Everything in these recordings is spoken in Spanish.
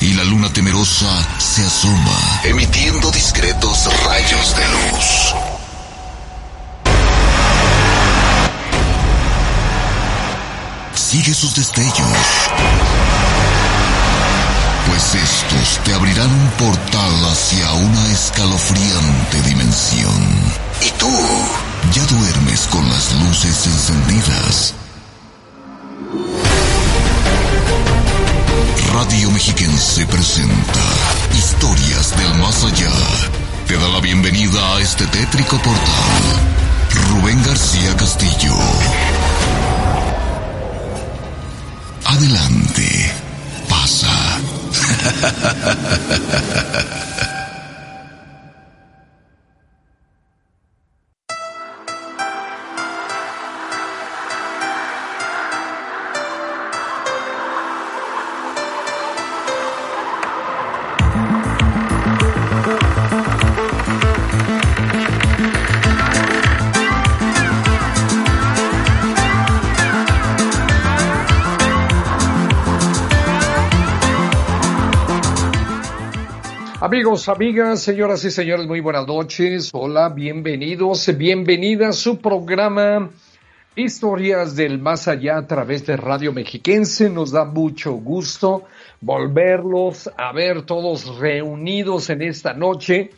y la luna temerosa se asoma, emitiendo discretos rayos de luz. Sigue sus destellos, pues estos te abrirán un portal hacia una escalofriante dimensión. Y tú ya duermes con las luces encendidas. Radio Mexiquense presenta Historias del Más Allá. Te da la bienvenida a este tétrico portal. Rubén García Castillo. Adelante. Pasa. Amigos, amigas, señoras y señores, muy buenas noches. Hola, bienvenidos, bienvenida a su programa Historias del Más Allá a través de Radio Mexiquense. Nos da mucho gusto volverlos a ver todos reunidos en esta noche,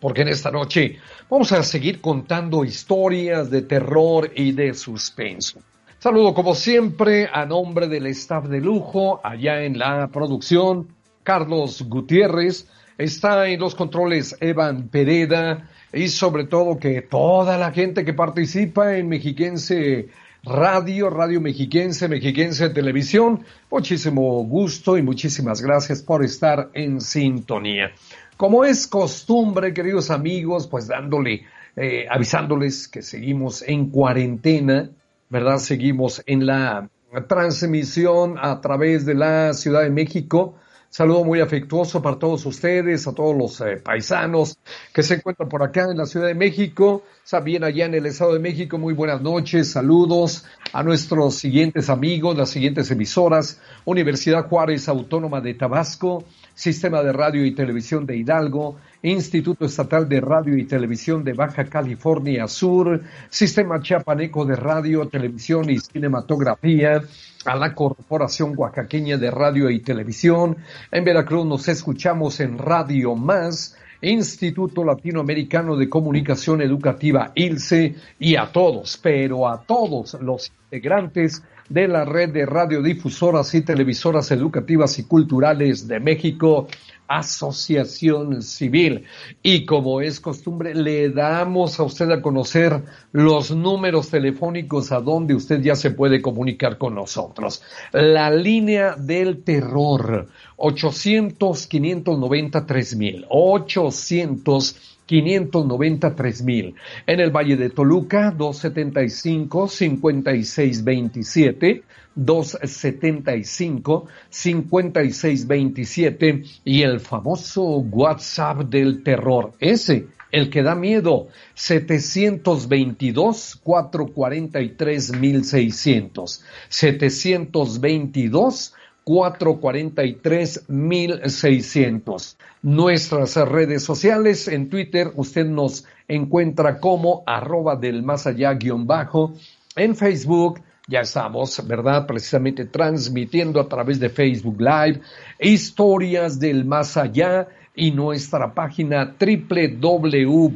porque en esta noche vamos a seguir contando historias de terror y de suspenso. Saludo como siempre a nombre del staff de lujo allá en la producción, Carlos Gutiérrez, está en los controles Evan Pereda y sobre todo que toda la gente que participa en Mexiquense Radio, Radio Mexiquense, Mexiquense Televisión, muchísimo gusto y muchísimas gracias por estar en sintonía. Como es costumbre, queridos amigos, pues dándole, eh, avisándoles que seguimos en cuarentena, ¿verdad? Seguimos en la transmisión a través de la Ciudad de México, Saludo muy afectuoso para todos ustedes, a todos los eh, paisanos que se encuentran por acá en la Ciudad de México, también allá en el Estado de México. Muy buenas noches, saludos a nuestros siguientes amigos, las siguientes emisoras, Universidad Juárez Autónoma de Tabasco, Sistema de Radio y Televisión de Hidalgo, Instituto Estatal de Radio y Televisión de Baja California Sur, Sistema Chiapaneco de Radio, Televisión y Cinematografía, a la Corporación Oaxaqueña de Radio y Televisión. En Veracruz nos escuchamos en Radio Más, Instituto Latinoamericano de Comunicación Educativa ILCE y a todos, pero a todos los integrantes de la red de radiodifusoras y televisoras educativas y culturales de México, Asociación Civil. Y como es costumbre, le damos a usted a conocer los números telefónicos a donde usted ya se puede comunicar con nosotros. La línea del terror, 800-593 mil, 800 593 mil. En el Valle de Toluca, 275 5627 275 5627 y el famoso WhatsApp del terror, ese, el que da miedo, 722 443 1600 722 443 1600 Nuestras redes sociales, en Twitter usted nos encuentra como arroba del más allá guion bajo, en Facebook ya estamos, ¿verdad? Precisamente transmitiendo a través de Facebook Live historias del más allá y nuestra página www.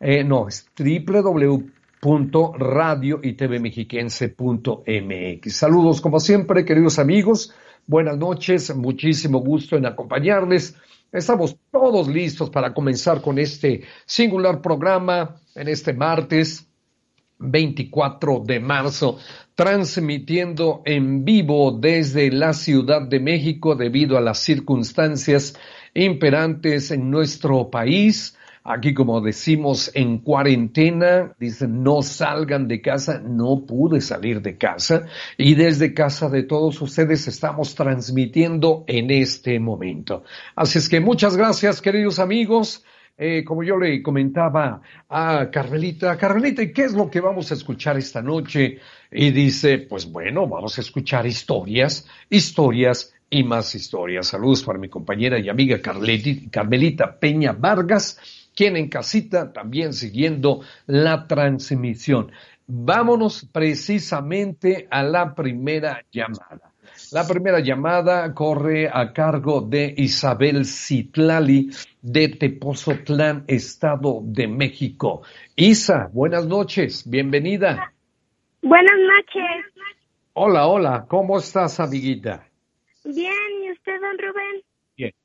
Eh, no, es www.radioitvmexiquense.mx. Saludos como siempre, queridos amigos. Buenas noches, muchísimo gusto en acompañarles. Estamos todos listos para comenzar con este singular programa en este martes 24 de marzo, transmitiendo en vivo desde la Ciudad de México debido a las circunstancias imperantes en nuestro país. Aquí, como decimos, en cuarentena, dicen, no salgan de casa, no pude salir de casa y desde casa de todos ustedes estamos transmitiendo en este momento. Así es que muchas gracias, queridos amigos. eh, como yo le comentaba a Carmelita, Carmelita, ¿y qué es lo que vamos a escuchar esta noche? Y dice, pues bueno, vamos a escuchar historias, historias y más historias. Saludos para mi compañera y amiga Carmelita Peña Vargas, quien en casita también siguiendo la transmisión. Vámonos precisamente a la primera llamada. La primera llamada corre a cargo de Isabel Citlali de Tepozotlán, Estado de México. Isa, buenas noches, bienvenida. Buenas noches. Hola, hola, ¿cómo estás, amiguita? Bien, ¿y usted, don Rubén?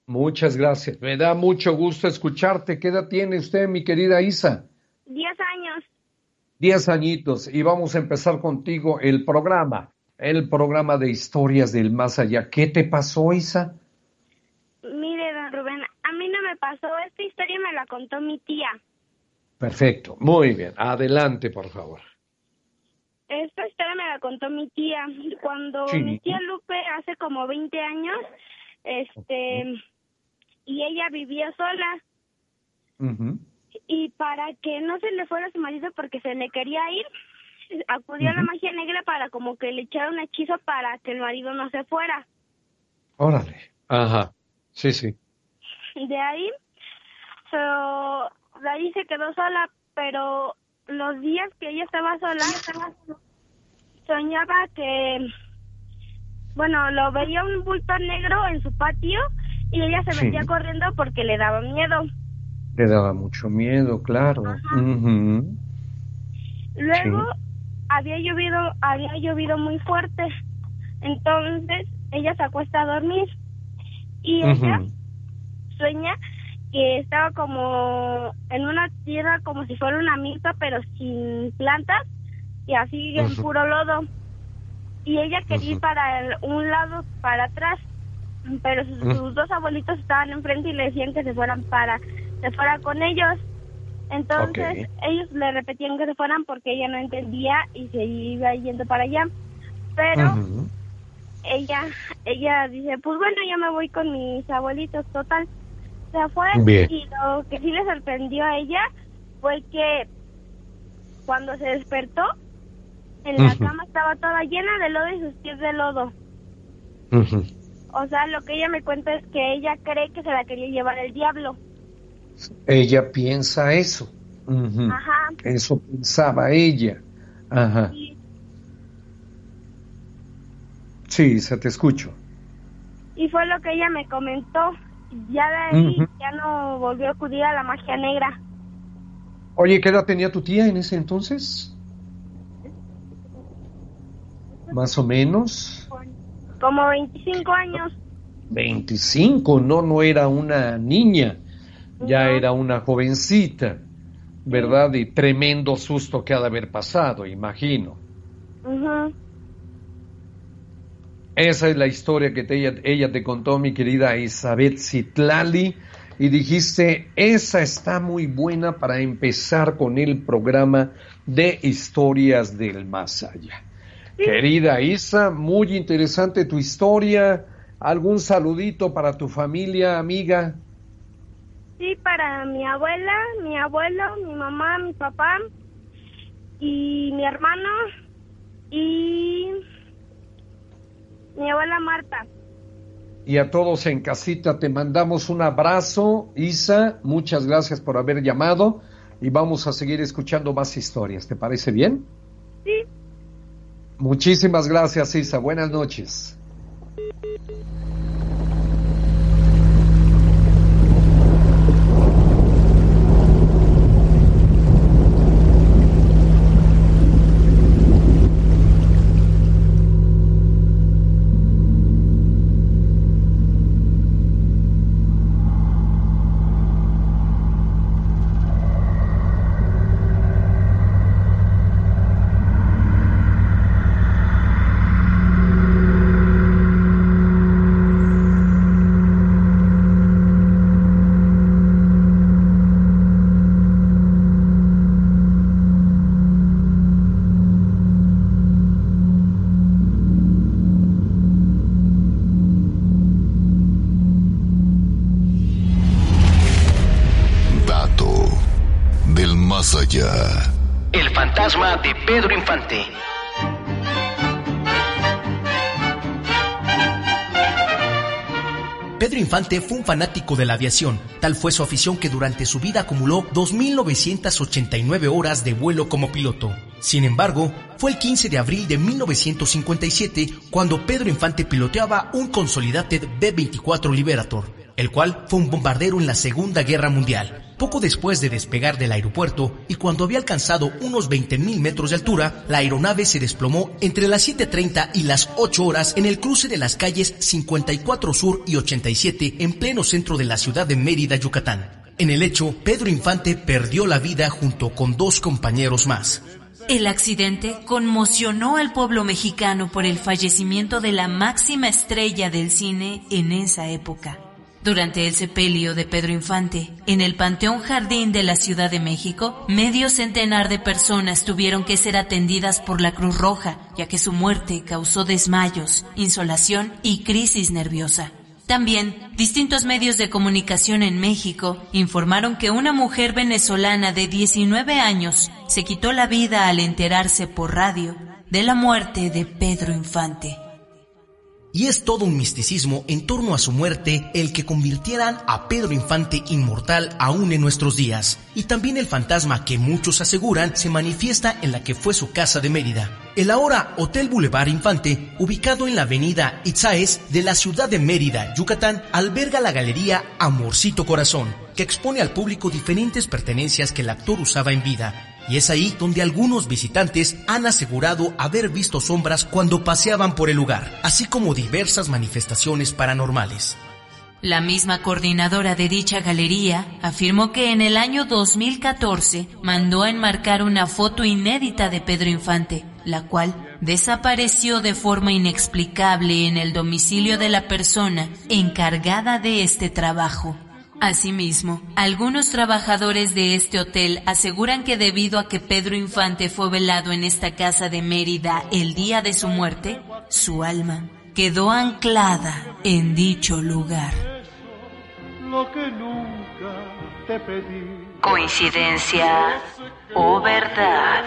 Muchas gracias. Me da mucho gusto escucharte. ¿Qué edad tiene usted, mi querida Isa? Diez años. Diez añitos y vamos a empezar contigo el programa el programa de historias del más allá. ¿Qué te pasó, Isa? Mire, don Rubén, a mí no me pasó. Esta historia me la contó mi tía. Perfecto, muy bien. Adelante, por favor. Esta historia me la contó mi tía. Cuando mi tía Lupe hace como 20 años, este, y ella vivía sola. Y para que no se le fuera su marido porque se le quería ir, acudió a la magia negra para como que le echara un hechizo para que el marido no se fuera. Órale, ajá, sí, sí. De ahí, so, de ahí se quedó sola, pero los días que ella estaba sola, soñaba que, bueno, lo veía un bulto negro en su patio y ella se metía corriendo porque le daba miedo. Le daba mucho miedo, claro. Luego había llovido, había llovido muy fuerte. Entonces ella se acuesta a dormir. Y ella sueña que estaba como en una tierra como si fuera una milpa pero sin plantas y así en puro lodo. Y ella quería ir para un lado, para atrás, pero sus, dos abuelitos estaban enfrente y le decían que se fueran para, se fuera con ellos. Entonces ellos le repetían que se fueran porque ella no entendía y se iba yendo para allá. Pero ella ella dice, pues bueno, yo me voy con mis abuelitos, total. Se fue y lo que sí le sorprendió a ella fue que cuando se despertó, en la cama estaba toda llena de lodo y sus pies de lodo. O sea, lo que ella me cuenta es que ella cree que se la quería llevar el diablo. Ella piensa eso. Ajá. Eso pensaba ella. Ajá. Sí. se te escucho. Y fue lo que ella me comentó. Ya de ahí ya no volvió a acudir a la magia negra. Oye, ¿qué edad tenía tu tía en ese entonces? Más o menos. Como 25 años. 25, no, no era una niña ya era una jovencita, ¿verdad? Y tremendo susto que ha de haber pasado, imagino. Esa es la historia que ella, ella, te contó, mi querida Isabel Citlali, y dijiste, esa está muy buena para empezar con el programa de historias del más allá. Querida Isa, muy interesante tu historia. ¿Algún saludito para tu familia, amiga? Sí, para mi abuela, mi abuelo, mi mamá, mi papá y mi hermano y mi abuela Marta. Y a todos en casita te mandamos un abrazo, Isa, muchas gracias por haber llamado y vamos a seguir escuchando más historias, ¿te parece bien? Sí. Muchísimas gracias, Isa, buenas noches. Pedro Infante. Fue un fanático de la aviación, tal fue su afición que durante su vida acumuló 2.989 horas de vuelo como piloto. Sin embargo, fue el 15 de abril de 1957 cuando Pedro Infante piloteaba un Consolidated B-24 Liberator, el cual fue un bombardero en la Segunda Guerra Mundial. Poco después de despegar del aeropuerto y cuando había alcanzado unos 20.000 metros de altura, la aeronave se desplomó entre las 7.30 y las 8 horas en el cruce de las calles 54 Sur y 87 en pleno centro de la ciudad de Mérida, Yucatán. En el hecho, Pedro Infante perdió la vida junto con dos compañeros más. El accidente conmocionó al pueblo mexicano por el fallecimiento de la máxima estrella del cine en esa época. Durante el sepelio de Pedro Infante, en el Panteón Jardín de la Ciudad de México, medio centenar de personas tuvieron que ser atendidas por la Cruz Roja, ya que su muerte causó desmayos, insolación y crisis nerviosa. También, distintos medios de comunicación en México informaron que una mujer venezolana de 19 años se quitó la vida al enterarse por radio de la muerte de Pedro Infante y es todo un misticismo en torno a su muerte el que convirtieran a Pedro Infante inmortal aún en nuestros días, y también el fantasma que muchos aseguran se manifiesta en la que fue su casa de Mérida. El ahora Hotel Boulevard Infante, ubicado en la avenida Itzaes de la ciudad de Mérida, Yucatán, alberga la galería Amorcito Corazón, que expone al público diferentes pertenencias que el actor usaba en vida, y es ahí donde algunos visitantes han asegurado haber visto sombras cuando paseaban por el lugar, así como diversas manifestaciones paranormales. La misma coordinadora de dicha galería afirmó que en el año 2014 mandó a enmarcar una foto inédita de Pedro Infante, la cual desapareció de forma inexplicable en el domicilio de la persona encargada de este trabajo. Asimismo, algunos trabajadores de este hotel aseguran que debido a que Pedro Infante fue velado en esta casa de Mérida el día de su muerte, su alma quedó anclada en dicho lugar. Coincidencia o verdad.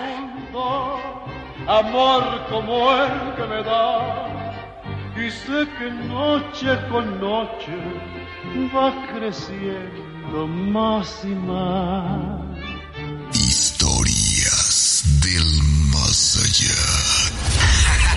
Amor como el que me da, y sé que noche con noche va creciendo más y más. Historias del más allá.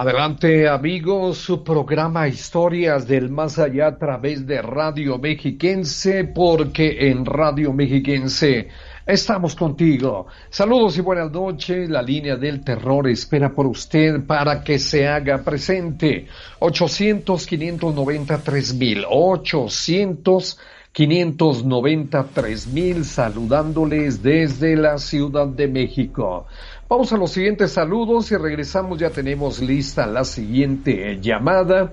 Adelante amigos, su programa Historias del Más Allá a través de Radio Mexiquense, porque en Radio Mexiquense estamos contigo. Saludos y buenas noches. La línea del terror espera por usted para que se haga presente. 800-593 mil. 800 593 mil saludándoles desde la Ciudad de México. Vamos a los siguientes saludos y regresamos. Ya tenemos lista la siguiente llamada.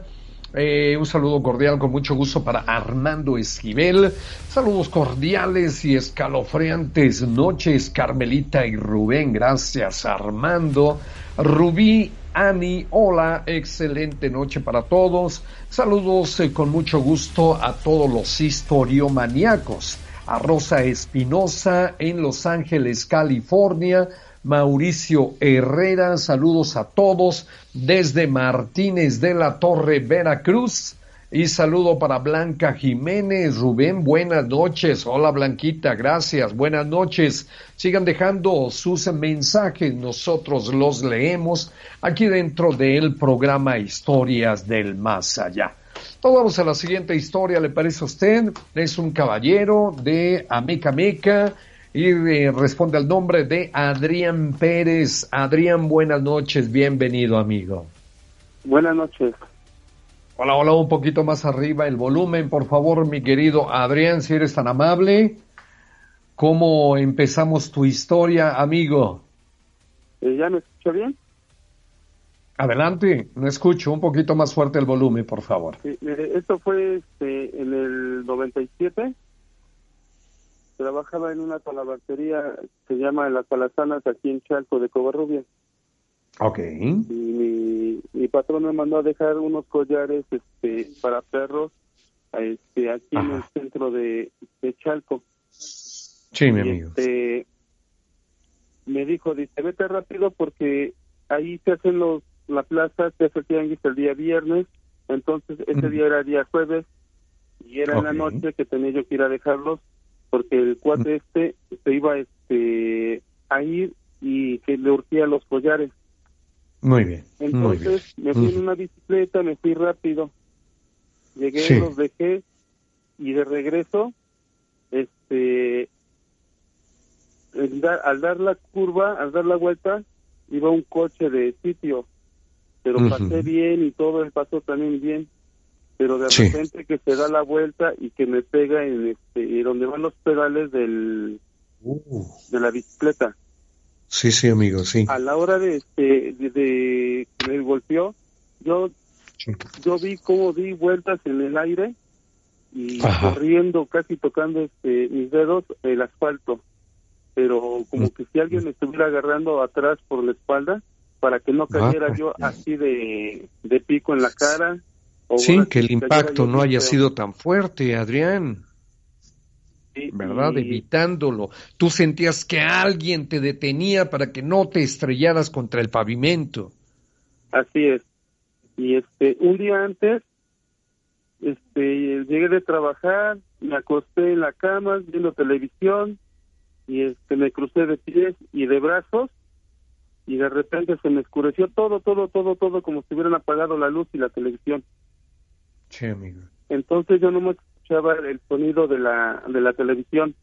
Eh, un saludo cordial con mucho gusto para Armando Esquivel. Saludos cordiales y escalofriantes noches, Carmelita y Rubén. Gracias, Armando. Rubí, Ani, hola, excelente noche para todos. Saludos eh, con mucho gusto a todos los historiomaníacos. A Rosa Espinosa en Los Ángeles, California. Mauricio Herrera, saludos a todos desde Martínez de la Torre, Veracruz. Y saludo para Blanca Jiménez, Rubén, buenas noches. Hola Blanquita, gracias, buenas noches. Sigan dejando sus mensajes, nosotros los leemos aquí dentro del programa Historias del Más Allá. vamos a la siguiente historia, ¿le parece a usted? Es un caballero de Ameca Meca y eh, responde al nombre de Adrián Pérez. Adrián, buenas noches, bienvenido amigo. Buenas noches. Hola, hola, un poquito más arriba el volumen, por favor, mi querido Adrián, si eres tan amable. ¿Cómo empezamos tu historia, amigo? Eh, ¿Ya me escucho bien? Adelante, no escucho, un poquito más fuerte el volumen, por favor. Sí, esto fue este, en el 97 trabajaba en una talabartería, se llama Las Palazanas, aquí en Chalco de Covarrubias. Ok. Y mi, mi patrón me mandó a dejar unos collares este, para perros este, aquí en el centro de, de Chalco. Sí, mi amigo. este, me dijo, dice, vete rápido porque ahí se hacen los, la plaza, se hace el tianguis el día viernes, entonces ese Mm. día era día jueves y era en la noche que tenía yo que ir a dejarlos porque el cuate Mm. este se iba este a ir y que le urgía los collares. Muy bien. Muy bien. Entonces me fui en Ujú. una bicicleta, me fui rápido. Llegué, Sí. los dejé y de regreso, este, dar- al dar la curva, al dar la vuelta, iba un coche de sitio, pero pasé bien y todo el paso también bien. Pero de Sí. repente que se da la vuelta y que me pega en este, donde van los pedales del, Uh, de la bicicleta. sí, sí, amigo, sí. A la hora de, este, de, de que me golpeó, yo Sí. yo vi cómo di vueltas en el aire y Ajá. corriendo, casi tocando este, mis dedos, el asfalto. Pero como Mm. que si alguien me estuviera agarrando atrás por la espalda para que no cayera Ah, yo así de, de pico en la cara. Sí, que el impacto no haya sido tan fuerte, Adrián, Sí, ¿verdad? y- Evitándolo. Tú sentías que alguien te detenía para que no te estrellaras contra el pavimento. Así es. Y este, un día antes, este, llegué de trabajar, me acosté en la cama viendo televisión y este, me crucé de pies y de brazos y de repente se me oscureció todo, todo, todo, todo como si hubieran apagado la luz y la televisión. Sí, amigo. Entonces yo no me escuchaba el sonido de la, de la televisión.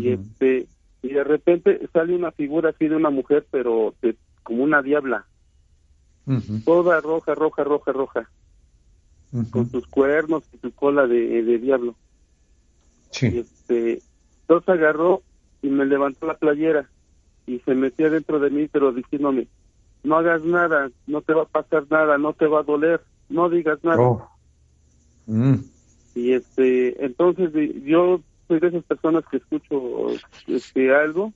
Y este, y de repente sale una figura así de una mujer, pero de- como una diabla, toda roja, roja, roja, roja. Con sus cuernos y su cola de, de diablo. Y este, entonces agarró y me levantó la playera. Y se metía dentro de mí, pero diciéndome, no hagas nada, no te va a pasar nada, no te va a doler, no digas nada. Oh. Mm. Y este, entonces yo soy de esas personas que escucho este algo,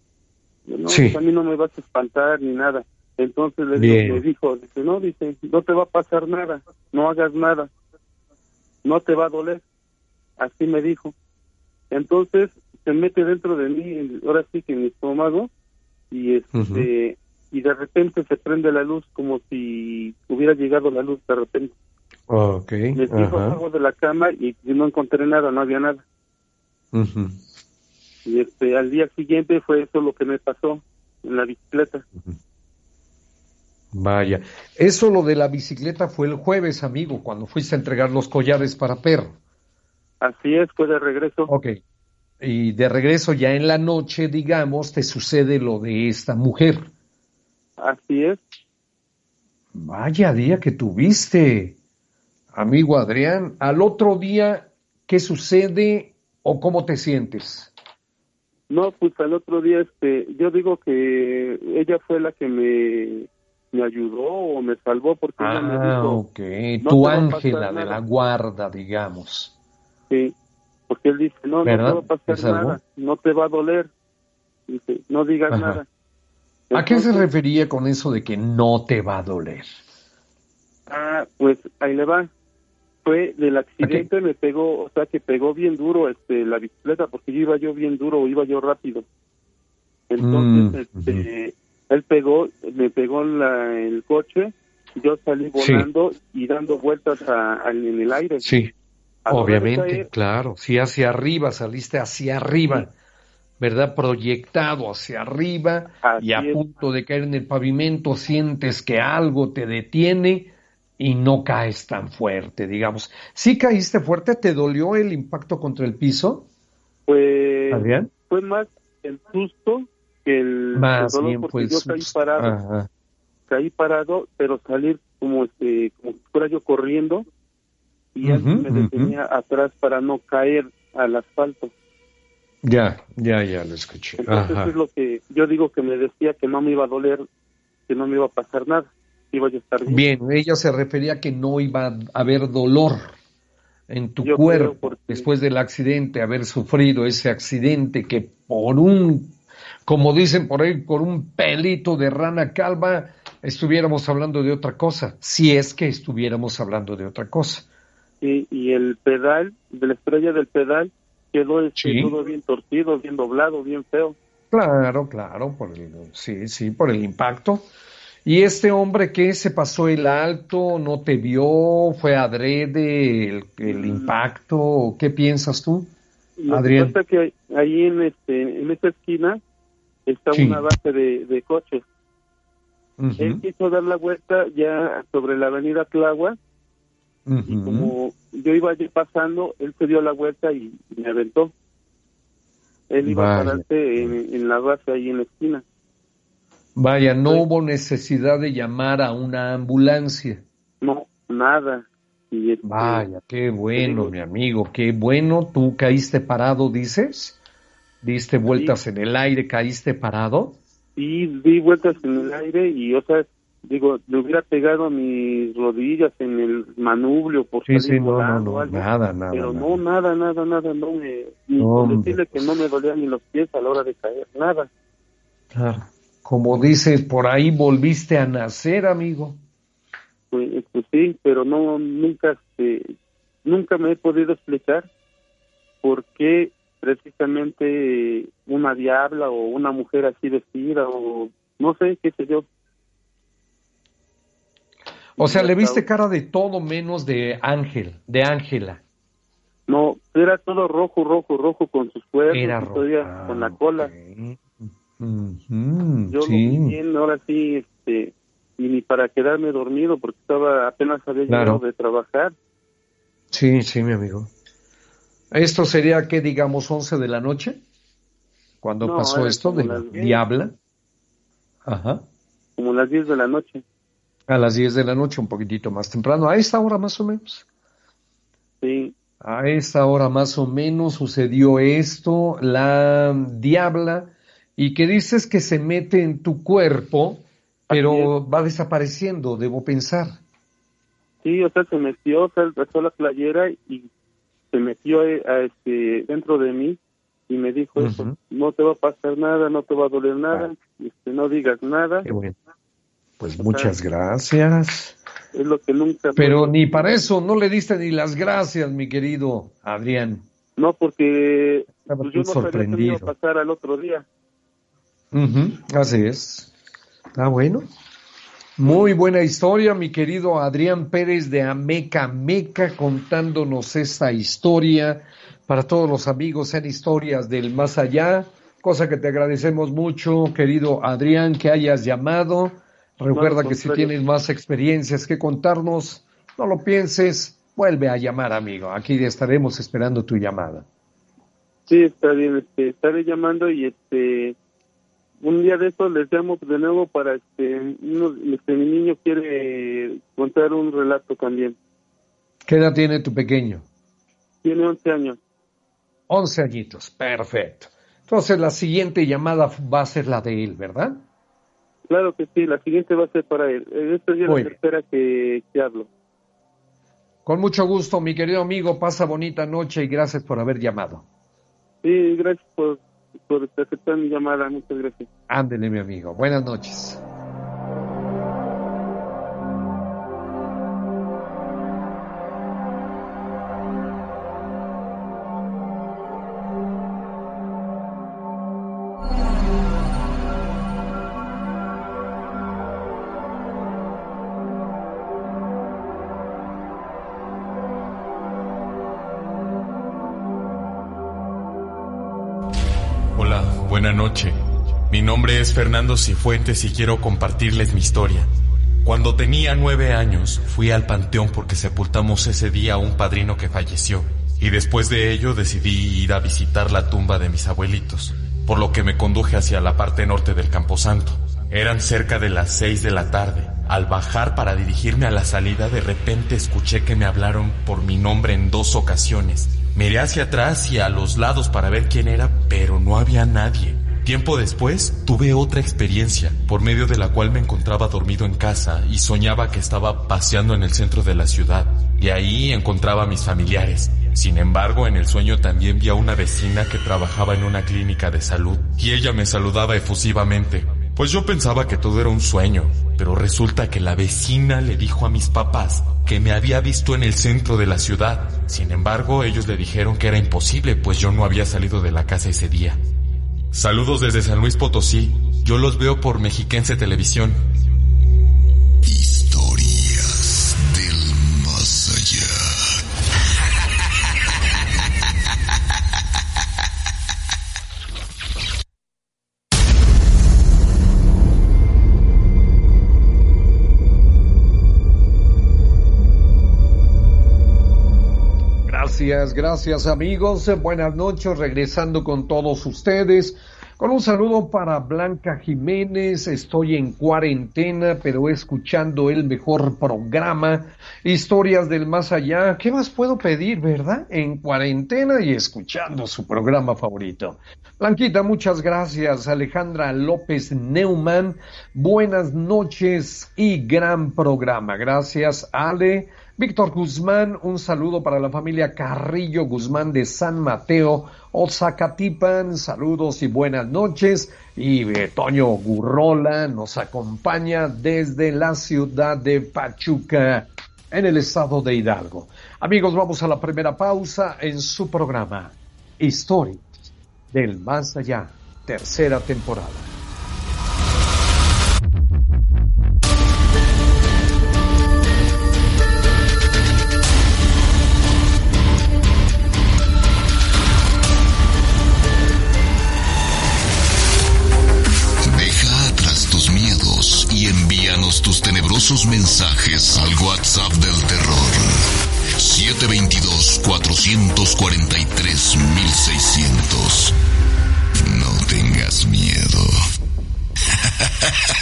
no, Sí. pues, a mí no me vas a espantar ni nada. Entonces le, Bien. me dijo, dice, no, dice, no te va a pasar nada, no hagas nada, no te va a doler. Así me dijo. Entonces se mete dentro de mí, ahora sí que en mi estómago, y este, y de repente se prende la luz como si hubiera llegado la luz de repente. Ok. Me fijo Ajá. abajo de la cama y no encontré nada, no había nada. Ujú. Y este, al día siguiente fue eso lo que me pasó en la bicicleta. Vaya. Eso lo de la bicicleta fue el jueves, amigo, cuando fuiste a entregar los collares para perro. Así es, fue de regreso. Ok. Y de regreso ya en la noche, digamos, te sucede lo de esta mujer. Así es. Vaya día que tuviste, amigo Adrián. Al otro día, ¿qué sucede o cómo te sientes? No, pues al otro día, este, yo digo que ella fue la que me, me ayudó o me salvó porque ella me Ah, dijo, ok. "No tu ángela de nada". la guarda, digamos. sí, porque él dice, no, no te va a pasar nada, no te va a doler. Dice, no digas Ajá. nada. ¿A qué se refería con eso de que no te va a doler? Ah, pues ahí le va. Fue del accidente, me pegó, o sea, que pegó bien duro este la bicicleta porque yo iba yo bien duro, iba yo rápido. Entonces, Mm, este, él pegó, me pegó en la, el coche, yo salí Sí. volando y dando vueltas a- a- en el aire. Sí, A obviamente, caer, claro. Si hacia arriba, saliste hacia arriba, ¿verdad? Proyectado hacia arriba Así y a es. punto de caer en el pavimento, sientes que algo te detiene y no caes tan fuerte, digamos. ¿Sí caíste fuerte? ¿Te dolió el impacto contra el piso? Pues Adrián. fue más el susto que el, el Más dolor bien porque el yo caí susto. parado. Ajá. caí parado, pero salir como este, como si fuera yo corriendo y Ujú, alguien me detenía atrás para no caer al asfalto. Ya, ya, ya lo escuché. Entonces Ajá. es lo que yo digo que me decía que no me iba a doler, que no me iba a pasar nada, iba yo a estar bien. Bien, ella se refería a que no iba a haber dolor en tu cuerpo después del accidente, haber sufrido ese accidente que por un, como dicen por ahí, por un pelito de rana calva, estuviéramos hablando de otra cosa, si es que estuviéramos hablando de otra cosa. Sí, y el pedal, de la estrella del pedal, quedó este, todo bien torcido, bien doblado, bien feo. Claro, claro, por el, sí, sí, por el impacto. ¿Y este hombre que se pasó el alto, no te vio, fue adrede el, el mm. impacto? ¿Qué piensas tú, Lo Adrián? Que que ahí en, este, en esta esquina está una base de, coches. Él quiso dar la vuelta ya sobre la avenida Tláhuac y como yo iba allí pasando, él se dio la vuelta y me aventó. Él iba a pararse en, en la base ahí en la esquina. Vaya, no hubo necesidad de llamar a una ambulancia. No, nada. Y este, Vaya, qué bueno, mi amigo, qué bueno. ¿Tú caíste parado, dices? ¿Diste vueltas en el aire, caíste parado? Sí, di vueltas en el aire y, o sea, digo, le hubiera pegado a mis rodillas en el manubrio por sí, sí, no, no, no, nada, nada. Pero no, nada, nada, nada, no me... Ni decirle que no me dolían ni los pies a la hora de caer, nada. Claro. Como dices, por ahí volviste a nacer, amigo. Pues, pues sí, pero no, nunca, este, nunca me he podido explicar por qué precisamente una diabla o una mujer así vestida o no sé, qué sé yo. O sea, le viste cara de todo menos de Ángel, de Ángela. No, era todo rojo, rojo, rojo con sus cuernos, era con la cola. Yo sí. lo bien, ahora sí, este, y ni para quedarme dormido porque estaba apenas había llegado de trabajar. Sí, sí, mi amigo. ¿Esto sería que digamos 11 de la noche? Cuando pasó esto de la diabla. Ajá. Como las 10 de la noche. A las 10 de la noche, un poquitito más temprano, a esta hora más o menos. Sí. A esta hora más o menos sucedió esto. La diabla y que dices que se mete en tu cuerpo, pero va desapareciendo, debo pensar. Sí, o sea, se metió, o sea, la playera y se metió eh, a, este, dentro de mí y me dijo no te va a pasar nada, no te va a doler nada, este, no digas nada. Qué bueno. Pues muchas gracias. Es lo que nunca... Pero ni para eso no le diste ni las gracias, mi querido Adrián. No, porque pues, yo no sorprendido. sabía qué iba a pasar al otro día así es. Ah, bueno. Muy buena historia, mi querido Adrián Pérez de Ameca Meca, contándonos esta historia para todos los amigos en historias del más allá, cosa que te agradecemos mucho, querido Adrián, que hayas llamado. Recuerda que si tienes más experiencias que contarnos, no lo pienses, vuelve a llamar, amigo. Aquí estaremos esperando tu llamada. Sí, está bien, este, estaré llamando y este un día de estos les llamo de nuevo para este, este mi niño quiere contar un relato también. ¿Qué edad tiene tu pequeño? Tiene 11 años. 11 añitos, perfecto. Entonces la siguiente llamada va a ser la de él, ¿verdad? Claro que sí, la siguiente va a ser para él. Esta es la tercera que, que hablo. Con mucho gusto, mi querido amigo, pasa bonita noche y gracias por haber llamado. Sí, gracias por por aceptar mi llamada. Muchas gracias. Ándele, mi amigo. Buenas noches. Mi nombre es Fernando Cifuentes y quiero compartirles mi historia. Cuando tenía nueve años, fui al panteón porque sepultamos ese día a un padrino que falleció. Y después de ello decidí ir a visitar la tumba de mis abuelitos, por lo que me conduje hacia la parte norte del Camposanto. Eran cerca de las seis de la tarde. Al bajar para dirigirme a la salida, de repente escuché que me hablaron por mi nombre en dos ocasiones. Miré hacia atrás y a los lados para ver quién era, pero no había nadie. Tiempo después, tuve otra experiencia, por medio de la cual me encontraba dormido en casa y soñaba que estaba paseando en el centro de la ciudad, y ahí encontraba a mis familiares. Sin embargo, en el sueño también vi a una vecina que trabajaba en una clínica de salud, y ella me saludaba efusivamente. Pues yo pensaba que todo era un sueño, pero resulta que la vecina le dijo a mis papás que me había visto en el centro de la ciudad. Sin embargo, ellos le dijeron que era imposible, pues yo no había salido de la casa ese día. Saludos desde San Luis Potosí. Yo los veo por Mexiquense Televisión. Gracias, amigos. Buenas noches, regresando con todos ustedes. Con un saludo para Blanca Jiménez, estoy en cuarentena, pero escuchando el mejor programa, Historias del Más Allá. ¿Qué más puedo pedir, verdad? En cuarentena y escuchando su programa favorito. Blanquita, muchas gracias. Alejandra López Neumann, buenas noches y gran programa. Gracias, Ale. Víctor Guzmán, un saludo para la familia Carrillo Guzmán de San Mateo, Ozacatipan, saludos y buenas noches. Y Toño Gurrola nos acompaña desde la ciudad de Pachuca, en el estado de Hidalgo. Amigos, vamos a la primera pausa en su programa, Historias del Más Allá, tercera temporada. Tenebrosos mensajes al WhatsApp del terror. 722-443-1600. No tengas miedo.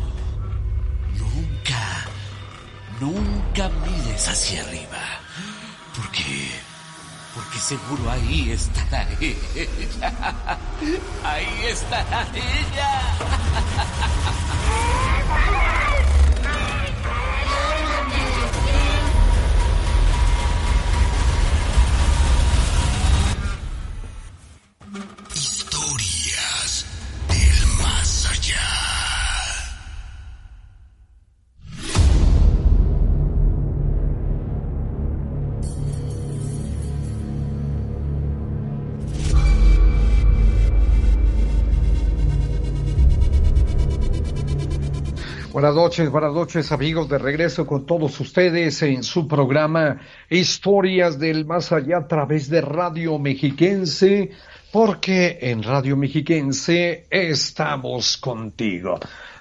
nunca mires hacia arriba. Porque, porque seguro ahí estará ella. Ahí estará ella. Buenas noches, buenas noches amigos, de regreso con todos ustedes en su programa Historias del Más Allá a través de Radio Mexiquense, porque en Radio Mexiquense estamos contigo.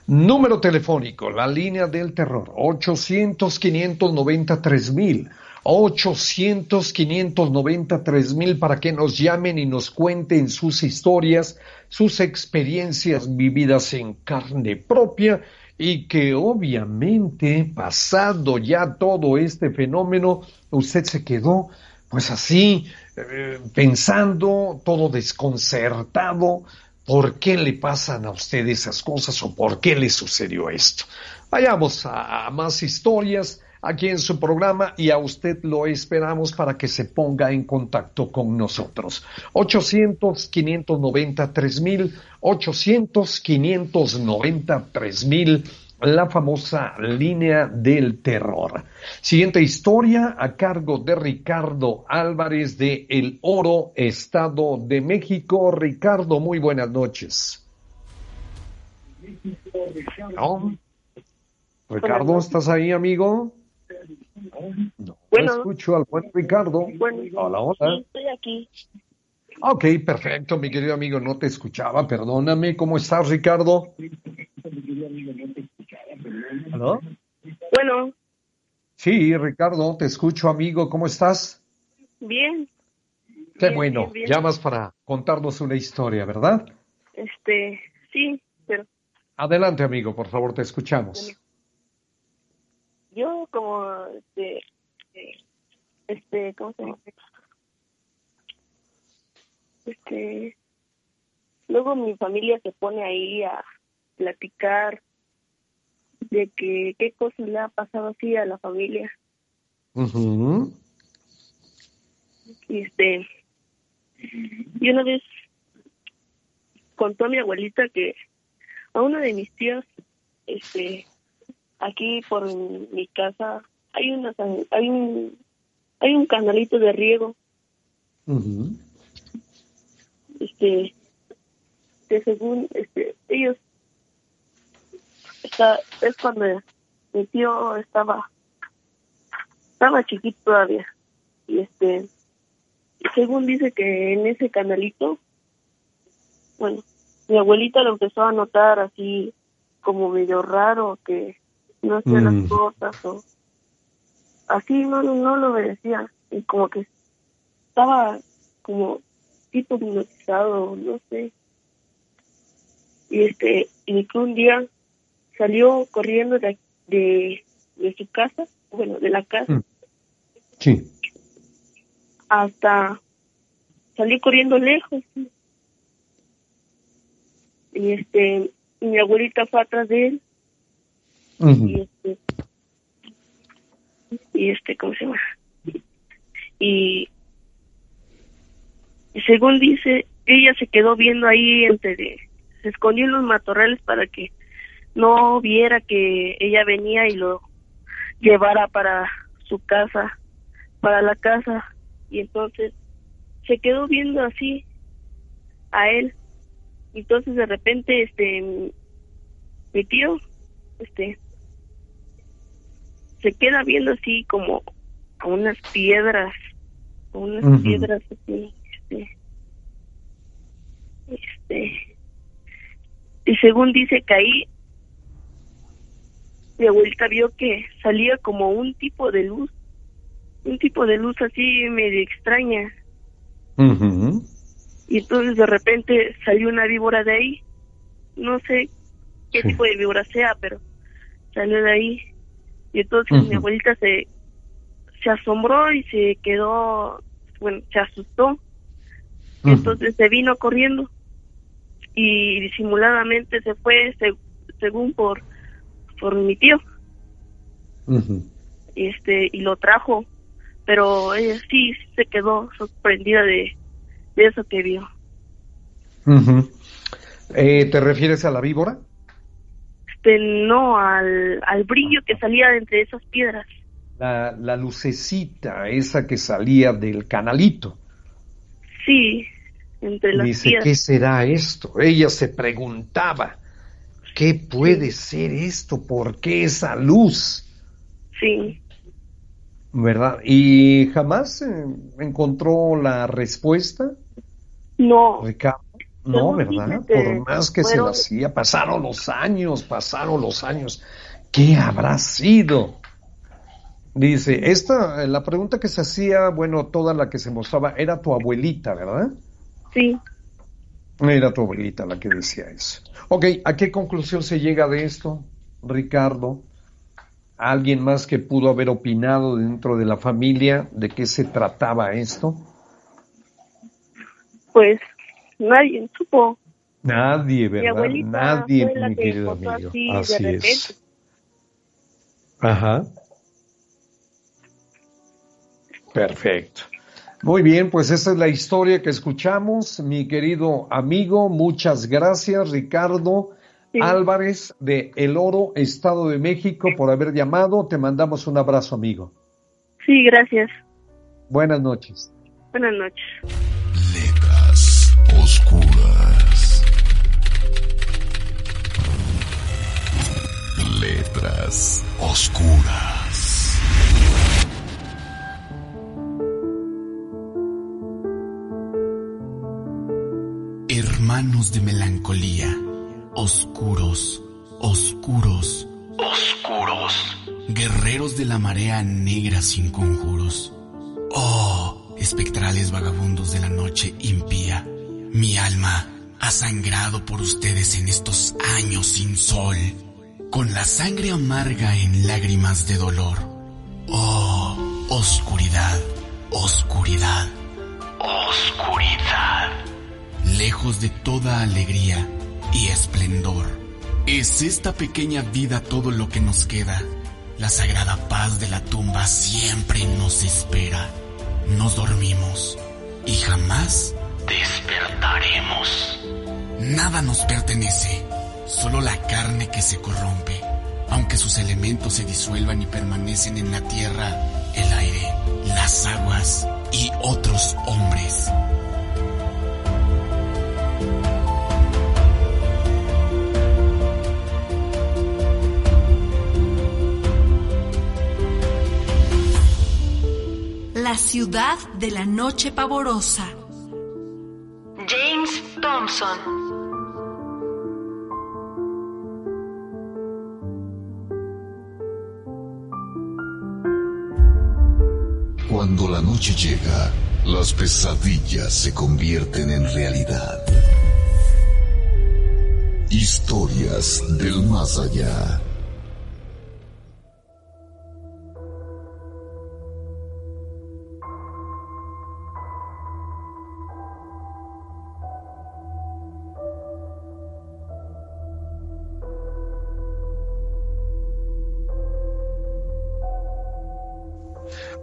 Número telefónico, la línea del terror, 800-593 mil, 800 593 mil para que nos llamen y nos cuenten sus historias, sus experiencias vividas en carne propia y que obviamente pasado ya todo este fenómeno, usted se quedó pues así eh, pensando, todo desconcertado, ¿por qué le pasan a usted esas cosas o por qué le sucedió esto? Vayamos a más historias aquí en su programa y a usted lo esperamos para que se ponga en contacto con nosotros. 800-593 mil, 800-593 mil, la famosa línea del terror. Siguiente historia a cargo de Ricardo Álvarez de El Oro, Estado de México. Ricardo, muy buenas noches. Ricardo, ¿estás ahí, amigo? No, bueno, escucho al buen Ricardo. hola, hola. estoy aquí. Ok, perfecto, mi querido amigo, no te escuchaba, perdóname. ¿Cómo estás, Ricardo? ¿Aló? Bueno. Sí, Ricardo, te escucho, amigo. ¿Cómo estás? Bien. Qué bueno. Llamas para contarnos una historia, ¿verdad? Este, sí, pero. Adelante, amigo, por favor, te escuchamos yo como este este cómo se llama este luego mi familia se pone ahí a platicar de que qué cosas le ha pasado así a la familia. Y este y una vez contó a mi abuelita que a una de mis tías este aquí por mi casa hay una hay un hay un canalito de riego. Este que según este ellos está es cuando mi tío estaba estaba chiquito todavía. Y este según dice que en ese canalito bueno mi abuelita lo empezó a notar así como medio raro que no hacía las mm. cosas o así no, no lo obedecía y como que estaba como tipo hipnotizado, no sé. Y este, y que un día salió corriendo de, de, su casa, bueno, de la casa. Mm. Sí. Hasta salió corriendo lejos. Y este, y mi abuelita fue atrás de él y este y este cómo se llama y, según dice ella se quedó viendo ahí entre se escondió en los matorrales para que no viera que ella venía y lo llevara para su casa para la casa. Y entonces se quedó viendo así a él. Entonces de repente este mi tío este se queda viendo así como a unas piedras, a unas piedras así, este, este, y según dice que ahí mi abuelita vio que salía como un tipo de luz, un tipo de luz así medio extraña. Y entonces de repente salió una víbora de ahí, no sé qué tipo de víbora sea, pero salió de ahí y entonces mi abuelita se, se asombró y se quedó, bueno, se asustó. Y entonces se vino corriendo y disimuladamente se fue según por por mi tío. Este y lo trajo, pero ella sí se quedó sorprendida de, de eso que vio. eh, ¿Te refieres a la víbora? Este no al, al brillo que salía de entre esas piedras. La, la lucecita, esa que salía del canalito. Sí, entre las Dice, ¿qué será esto? Ella se preguntaba, ¿qué puede ser esto? ¿Por qué esa luz? Sí. ¿Verdad? ¿Y jamás eh, encontró la respuesta? No. No, ¿verdad? Por más que se lo hacía, pasaron los años, pasaron los años. ¿Qué habrá sido? Dice, esta, la pregunta que se hacía, bueno, toda la que se mostraba, era tu abuelita, ¿verdad? Sí. Era tu abuelita la que decía eso. Ok, ¿a qué conclusión se llega de esto, Ricardo? ¿Alguien más que pudo haber opinado dentro de la familia de qué se trataba esto? Pues nadie supo. Nadie, ¿verdad? Mi abuelita Nadie, fue la mi que amigo. así es. Ajá. Perfecto. Muy bien, pues esa es la historia que escuchamos, mi querido amigo. Muchas gracias, Ricardo Álvarez de El Oro, Estado de México, por haber llamado. Te mandamos un abrazo, amigo. Sí, gracias. Buenas noches. Buenas noches. Oscuras. Letras oscuras. Hermanos de melancolía, oscuros, oscuros, oscuros. Guerreros de la marea negra sin conjuros. Oh, espectrales vagabundos de la noche impía. Mi alma ha sangrado por ustedes en estos años sin sol, con la sangre amarga en lágrimas de dolor. Oh, oscuridad, oscuridad, oscuridad. Lejos de toda alegría y esplendor. ¿Es esta pequeña vida todo lo que nos queda? La sagrada paz de la tumba siempre nos espera. Nos dormimos y jamás despertaremos. Nada nos pertenece, solo la carne que se corrompe. Aunque sus elementos se disuelvan y permanecen en la tierra, el aire, las aguas y otros hombres. La ciudad de la noche pavorosa. Thompson. Cuando la noche llega, las pesadillas se convierten en realidad. Historias del más allá.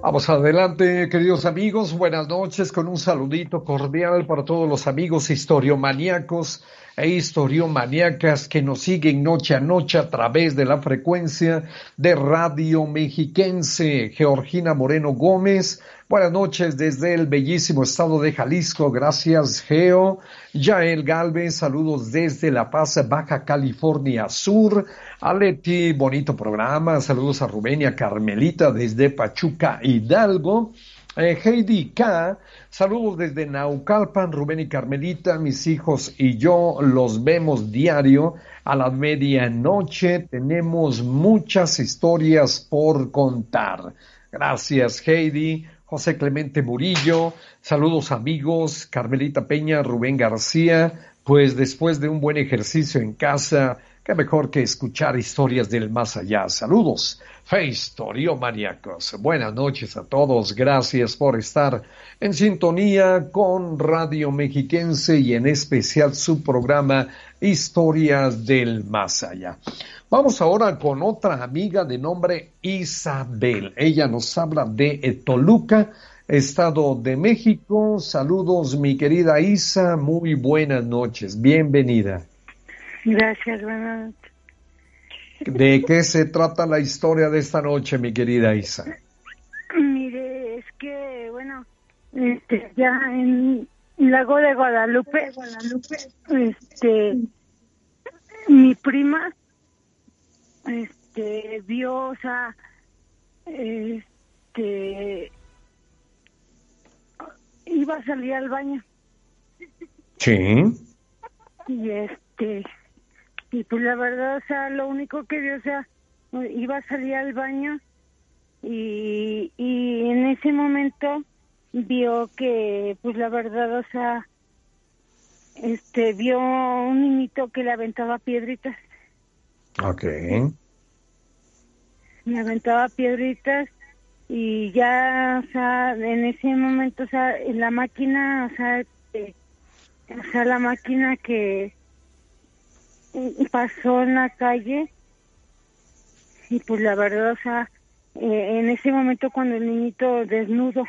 Vamos adelante, queridos amigos. Buenas noches, con un saludito cordial para todos los amigos historiomaníacos e historiomaníacas que nos siguen noche a noche a través de la frecuencia de Radio Mexiquense. Georgina Moreno Gómez, buenas noches desde el bellísimo estado de Jalisco. Gracias, Geo. Yael Galvez, saludos desde La Paz, Baja California Sur. Aleti, bonito programa. Saludos a Rubén Carmelita desde Pachuca, Hidalgo. Eh, Heidi K, saludos desde Naucalpan, Rubén y Carmelita, mis hijos y yo los vemos diario a la medianoche. Tenemos muchas historias por contar. Gracias, Heidi. José Clemente Murillo, saludos amigos, Carmelita Peña, Rubén García, pues después de un buen ejercicio en casa, qué mejor que escuchar historias del más allá. Saludos, Maníacos. Buenas noches a todos, gracias por estar en sintonía con Radio Mexiquense y en especial su programa Historias del Más Allá. Vamos ahora con otra amiga de nombre Isabel. Ella nos habla de Toluca, Estado de México. Saludos, mi querida Isa. Muy buenas noches. Bienvenida. Gracias, buenas noches. ¿De qué se trata la historia de esta noche, mi querida Isa? Mire, es que, bueno, este, ya en Lago de Guadalupe, Guadalupe, este, mi prima, este, vio, o sea, este, iba a salir al baño Sí. y este, y pues la verdad, o sea, lo único que vio, o sea, iba a salir al baño y, y en ese momento vio que, pues la verdad, o sea, este, vio un niñito que le aventaba piedritas. Ok. Me aventaba piedritas y ya, o sea, en ese momento, o sea, en la máquina, o sea, eh, o sea, la máquina que pasó en la calle y pues la verdad, o sea, eh, en ese momento cuando el niñito desnudo.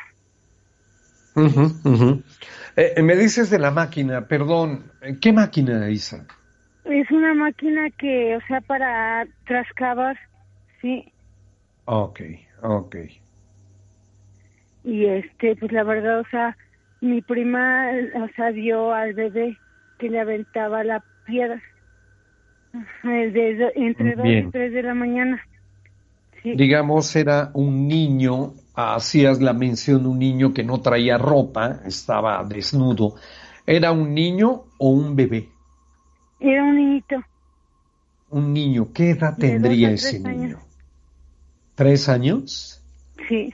Ujú. Eh, eh, me dices de la máquina, perdón, ¿qué máquina, Isa? Es una máquina que, o sea, para trascabar, sí. Ok, ok. Y este, pues la verdad, o sea, mi prima, o sea, vio al bebé que le aventaba la piedra. Ajá, de- entre dos Bien. y tres de la mañana. Sí. Digamos, era un niño, hacías la mención, un niño que no traía ropa, estaba desnudo. ¿Era un niño o un bebé? Era un niñito. Un niño, ¿qué edad De tendría ese años. niño? ¿Tres años? Sí.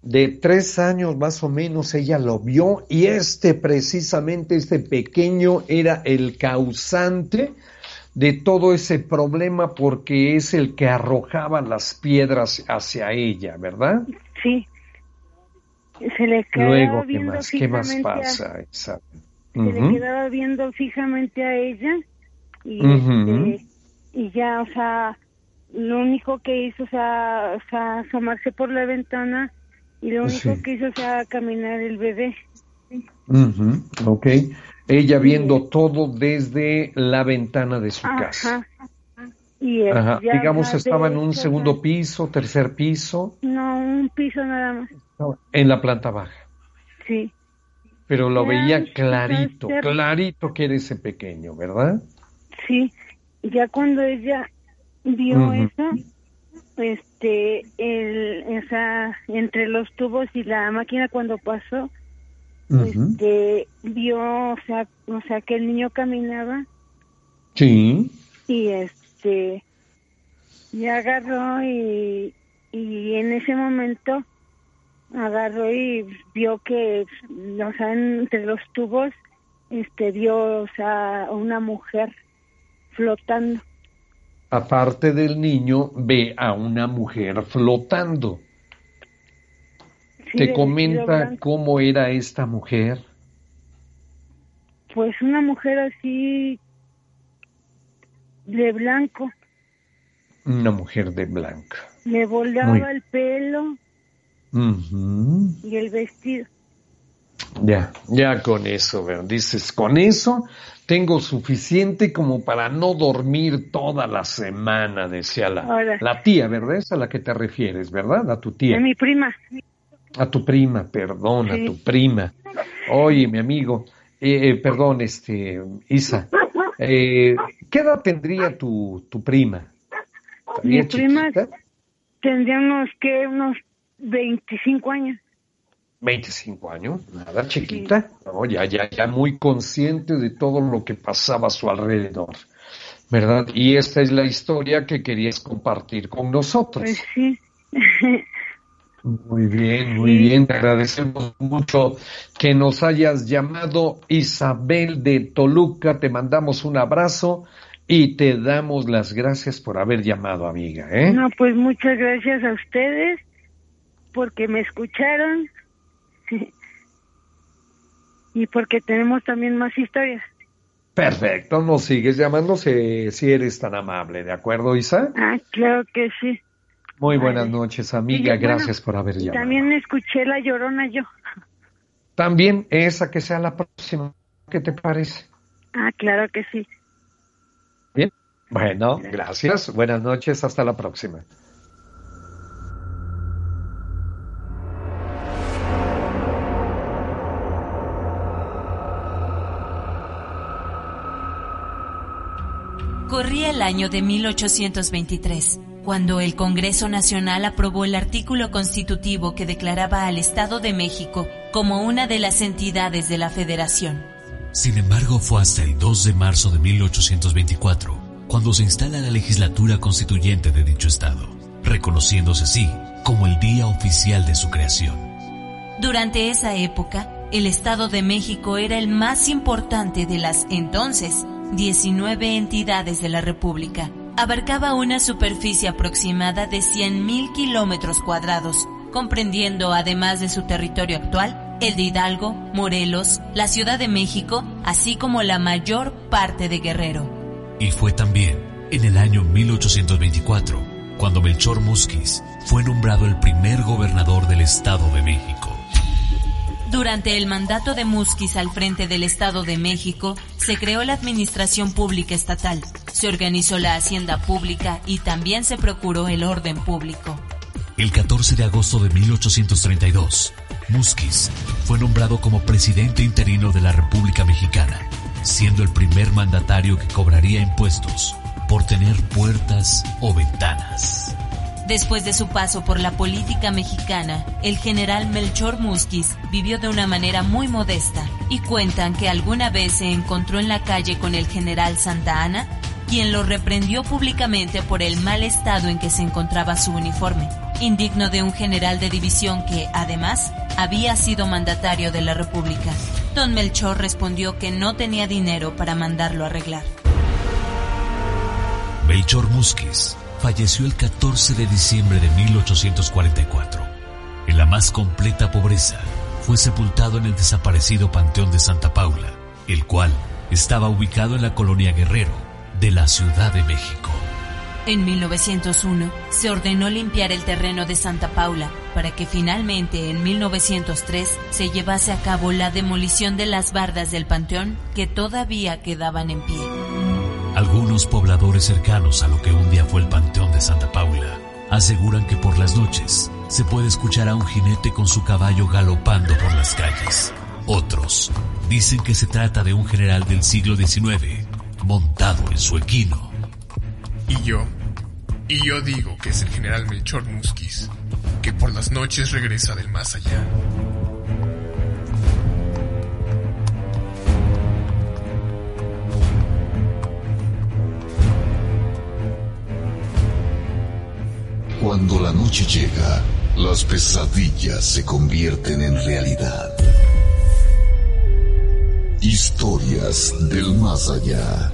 De tres años más o menos ella lo vio y este precisamente, este pequeño era el causante de todo ese problema porque es el que arrojaba las piedras hacia ella, ¿verdad? Sí. Se le quedaba Luego, ¿qué viendo más? ¿Qué más pasa? Se le quedaba viendo fijamente a ella y este, y ya o sea lo único que hizo o sea, o sea asomarse por la ventana y lo único Sí. que hizo o sea caminar el bebé Ujú, Ok. Ella viendo todo desde la ventana de su casa. Ajá. y este, Ajá. Digamos, estaba en un hecho, segundo piso, tercer piso, no un piso nada más en la planta baja. sí Pero lo veía clarito, clarito que era ese pequeño, ¿verdad? sí ya cuando ella vio eso este el sea entre los tubos y la máquina cuando pasó Este vio o sea o sea que el niño caminaba Sí. y este y agarró y y en ese momento agarró y vio que o sea entre los tubos este vio o sea una mujer flotando Aparte del niño, ve a una mujer flotando. Sí, Te comenta cómo era esta mujer. pues una mujer así de blanco Una mujer de blanco. le volaba Muy- el pelo Ujú. y el vestido Ya, ya con eso, ¿verdad? dices, con eso tengo suficiente como para no dormir toda la semana, decía la, Ahora. la tía, ¿verdad? Es a la que te refieres, ¿verdad? A tu tía. de mi prima A tu prima, perdón, a tu prima. Oye, mi amigo, eh, eh, perdón, este, Isa, eh, ¿qué edad tendría tu, tu prima? mi ¿Estaría prima tendría unos que unos 25 años 25 años, nada chiquita, no, ya, ya, ya muy consciente de todo lo que pasaba a su alrededor, ¿verdad? Y esta es la historia que querías compartir con nosotros. pues sí Muy bien, muy bien, te agradecemos mucho que nos hayas llamado Isabel de Toluca, te mandamos un abrazo y te damos las gracias por haber llamado, amiga, ¿eh? no pues muchas gracias a ustedes porque me escucharon y porque tenemos también más historias Perfecto, nos sigues llamando si, si eres tan amable, ¿de acuerdo, Isa? ah claro que sí Muy buenas noches, amiga. Bueno, Gracias por haber llamado. también escuché la llorona yo También esa que sea la próxima. ¿Qué te parece? ah claro que sí Bien. Bueno, gracias. Buenas noches. Hasta la próxima. Corría el año de 1823, cuando el Congreso Nacional aprobó el artículo constitutivo que declaraba al Estado de México como una de las entidades de la Federación. Sin embargo, fue hasta el 2 de marzo de 1824 cuando se instala la legislatura constituyente de dicho estado, reconociéndose así como el día oficial de su creación. Durante esa época, el Estado de México era el más importante de las entonces 19 entidades de la República. Abarcaba una superficie aproximada de 100.000 kilómetros cuadrados, comprendiendo, además de su territorio actual, el de Hidalgo, Morelos, la Ciudad de México, así como la mayor parte de Guerrero. Y fue también en el año 1824 cuando Melchor Musquiz fue nombrado el primer gobernador del Estado de México. Durante el mandato de Musquiz al frente del Estado de México, se creó la Administración Pública Estatal, se organizó la Hacienda Pública y también se procuró el orden público. El 14 de agosto de 1832, Musquiz fue nombrado como presidente interino de la República Mexicana, siendo el primer mandatario que cobraría impuestos por tener puertas o ventanas. Después de su paso por la política mexicana, el general Melchor Musquiz vivió de una manera muy modesta y cuentan que alguna vez se encontró en la calle con el general Santa Ana, quien lo reprendió públicamente por el mal estado en que se encontraba su uniforme, indigno de un general de división que, además, había sido mandatario de la República. Don Melchor respondió que no tenía dinero para mandarlo arreglar. Melchor Musquiz falleció el 14 de diciembre de 1844. En la más completa pobreza, fue sepultado en el desaparecido Panteón de Santa Paula, el cual estaba ubicado en la colonia Guerrero de la Ciudad de México. En 1901 se ordenó limpiar el terreno de Santa Paula para que finalmente en 1903 se llevase a cabo la demolición de las bardas del panteón que todavía quedaban en pie. Algunos pobladores cercanos a lo que un día fue el Panteón de Santa Paula aseguran que por las noches se puede escuchar a un jinete con su caballo galopando por las calles. Otros dicen que se trata de un general del siglo XIX montado en su equino. Y yo, y yo digo que es el general Melchor Musquiz, que por las noches regresa del más allá. Cuando la noche llega, las pesadillas se convierten en realidad. Historias del más allá.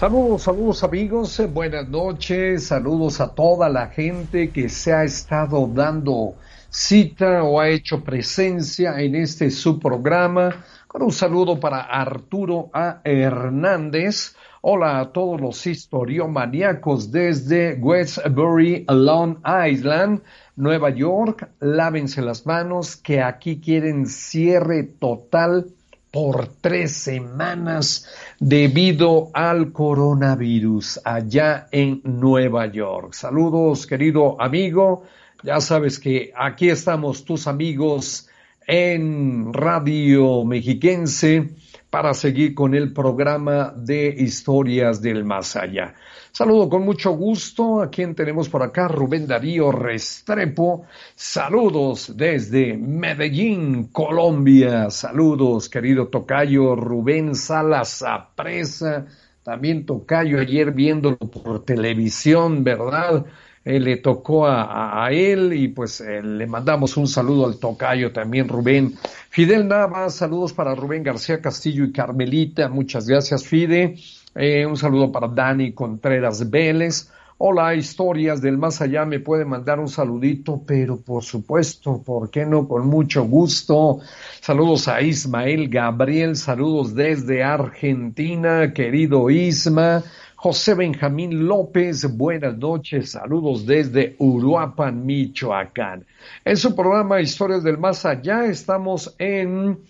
Saludos, saludos amigos, buenas noches, saludos a toda la gente que se ha estado dando cita o ha hecho presencia en este subprograma. Con un saludo para Arturo A. Hernández. Hola a todos los historiomaníacos desde Westbury, Long Island, Nueva York. Lávense las manos que aquí quieren cierre total por tres semanas debido al coronavirus allá en Nueva York. Saludos, querido amigo. Ya sabes que aquí estamos tus amigos en Radio Mexiquense para seguir con el programa de historias del más allá. Saludo con mucho gusto a quien tenemos por acá, Rubén Darío Restrepo. Saludos desde Medellín, Colombia. Saludos, querido Tocayo Rubén Salas Apresa. También Tocayo ayer viéndolo por televisión, ¿verdad? Eh, le tocó a, él y pues eh, le mandamos un saludo al tocayo también Rubén. Fidel Navas, saludos para Rubén García Castillo y Carmelita, muchas gracias Fide. Eh, un saludo para Dani Contreras Vélez. Hola, historias del más allá, me puede mandar un saludito, pero por supuesto, ¿por qué no? Con mucho gusto. Saludos a Ismael Gabriel, saludos desde Argentina, querido Isma. José Benjamín López, buenas noches, saludos desde Uruapan, Michoacán. En su programa Historias del Más Allá estamos en,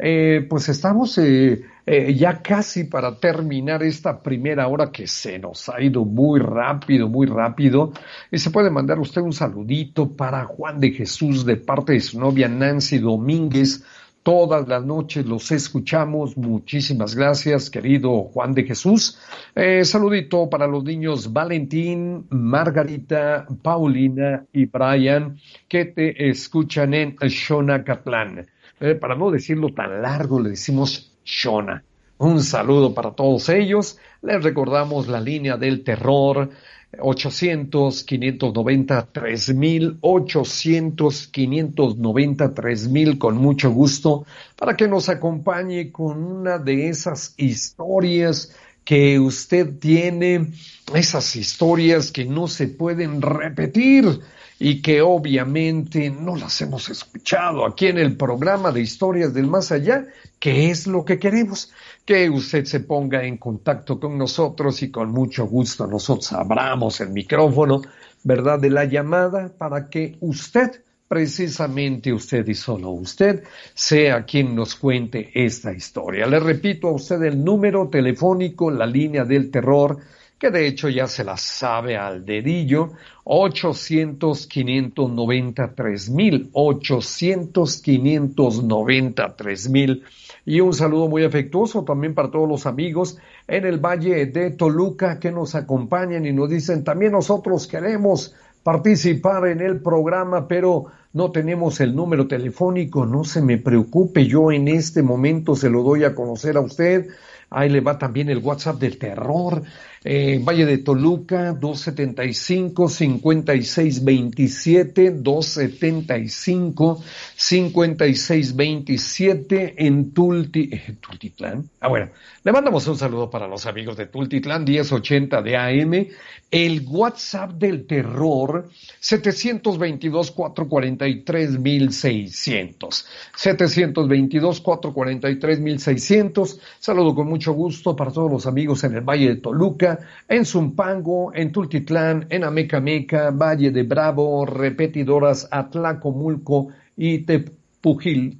eh, pues estamos eh, eh, ya casi para terminar esta primera hora que se nos ha ido muy rápido, muy rápido. Y se puede mandar usted un saludito para Juan de Jesús de parte de su novia Nancy Domínguez, Todas las noches los escuchamos. Muchísimas gracias, querido Juan de Jesús. Eh, saludito para los niños Valentín, Margarita, Paulina y Brian que te escuchan en Xonacatlán. Eh, para no decirlo tan largo, le decimos Shona. Un saludo para todos ellos. Les recordamos la línea del terror 800 590 3000 800 590 3000 con mucho gusto para que nos acompañe con una de esas historias que usted tiene, esas historias que no se pueden repetir y que obviamente no las hemos escuchado aquí en el programa de historias del más allá, que es lo que queremos que usted se ponga en contacto con nosotros y con mucho gusto nosotros abramos el micrófono, ¿verdad?, de la llamada para que usted, precisamente usted y solo usted, sea quien nos cuente esta historia. Le repito a usted el número telefónico, la línea del terror, que de hecho ya se la sabe al dedillo, 800 593 mil, 800 593 mil y un saludo muy afectuoso también para todos los amigos en el Valle de Toluca que nos acompañan y nos dicen también nosotros queremos participar en el programa, pero no tenemos el número telefónico, no se me preocupe, yo en este momento se lo doy a conocer a usted. Ahí le va también el WhatsApp del terror. Eh, Valle de Toluca, 275-5627, 275-5627 en Tulti, eh, Tultitlán. Ah, bueno, le mandamos un saludo para los amigos de Tultitlán, 1080 de AM. El WhatsApp del terror, 722-443-1600. 722-443-1600. Saludo con mucho gusto para todos los amigos en el Valle de Toluca, en Zumpango, en Tultitlán, en Amecameca, Valle de Bravo, repetidoras Atlacomulco y Tepujil.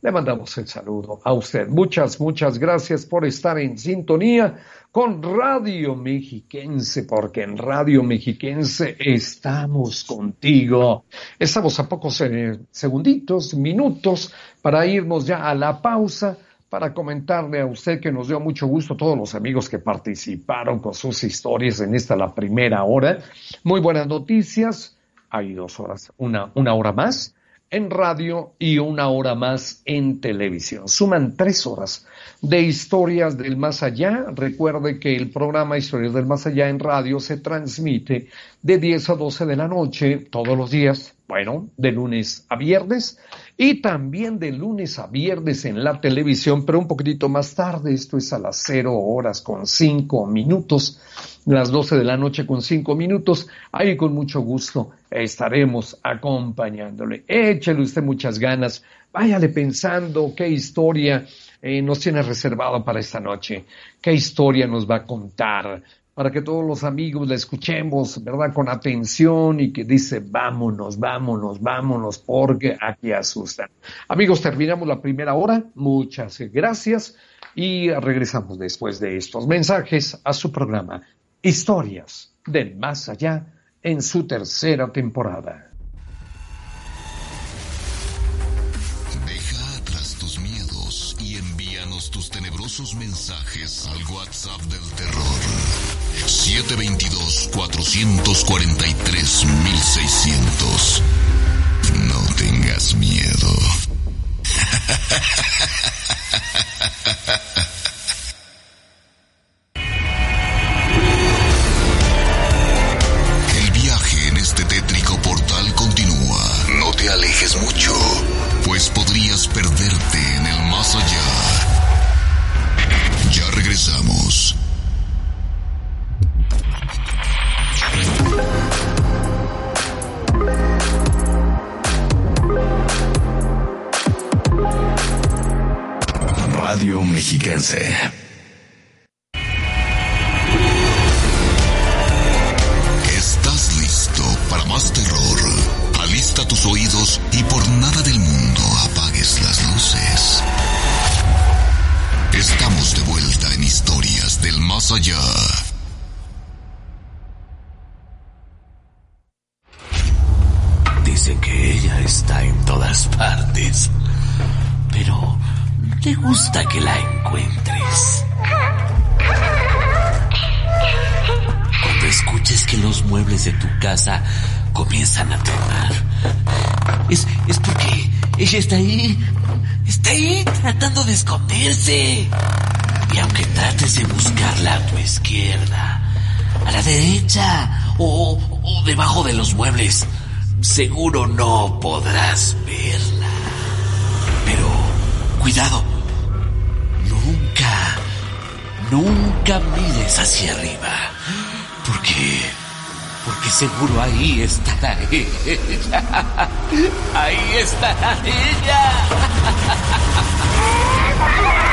Le mandamos el saludo a usted. Muchas, muchas gracias por estar en sintonía con Radio Mexiquense, porque en Radio Mexiquense estamos contigo. Estamos a pocos eh, segunditos, minutos, para irnos ya a la pausa para comentarle a usted que nos dio mucho gusto todos los amigos que participaron con sus historias en esta la primera hora. Muy buenas noticias. Hay dos horas, una, una hora más en radio y una hora más en televisión. Suman tres horas de historias del más allá. Recuerde que el programa Historias del Más Allá en radio se transmite de 10 a 12 de la noche todos los días, bueno, de lunes a viernes y también de lunes a viernes en la televisión, pero un poquitito más tarde, esto es a las 0 horas con 5 minutos, las 12 de la noche con 5 minutos, ahí con mucho gusto estaremos acompañándole. Échale usted muchas ganas, váyale pensando qué historia eh, nos tiene reservado para esta noche, qué historia nos va a contar, para que todos los amigos la escuchemos, ¿verdad? Con atención y que dice, vámonos, vámonos, vámonos, porque aquí asustan. Amigos, terminamos la primera hora. Muchas gracias y regresamos después de estos mensajes a su programa Historias del Más Allá en su tercera temporada. Deja atrás tus miedos y envíanos tus tenebrosos mensajes al WhatsApp del terror 722-443-1600. No tengas miedo. Radio seguro no podrás verla. Pero cuidado, nunca, nunca mires hacia arriba, porque, porque seguro ahí estará ella. Ahí estará ella.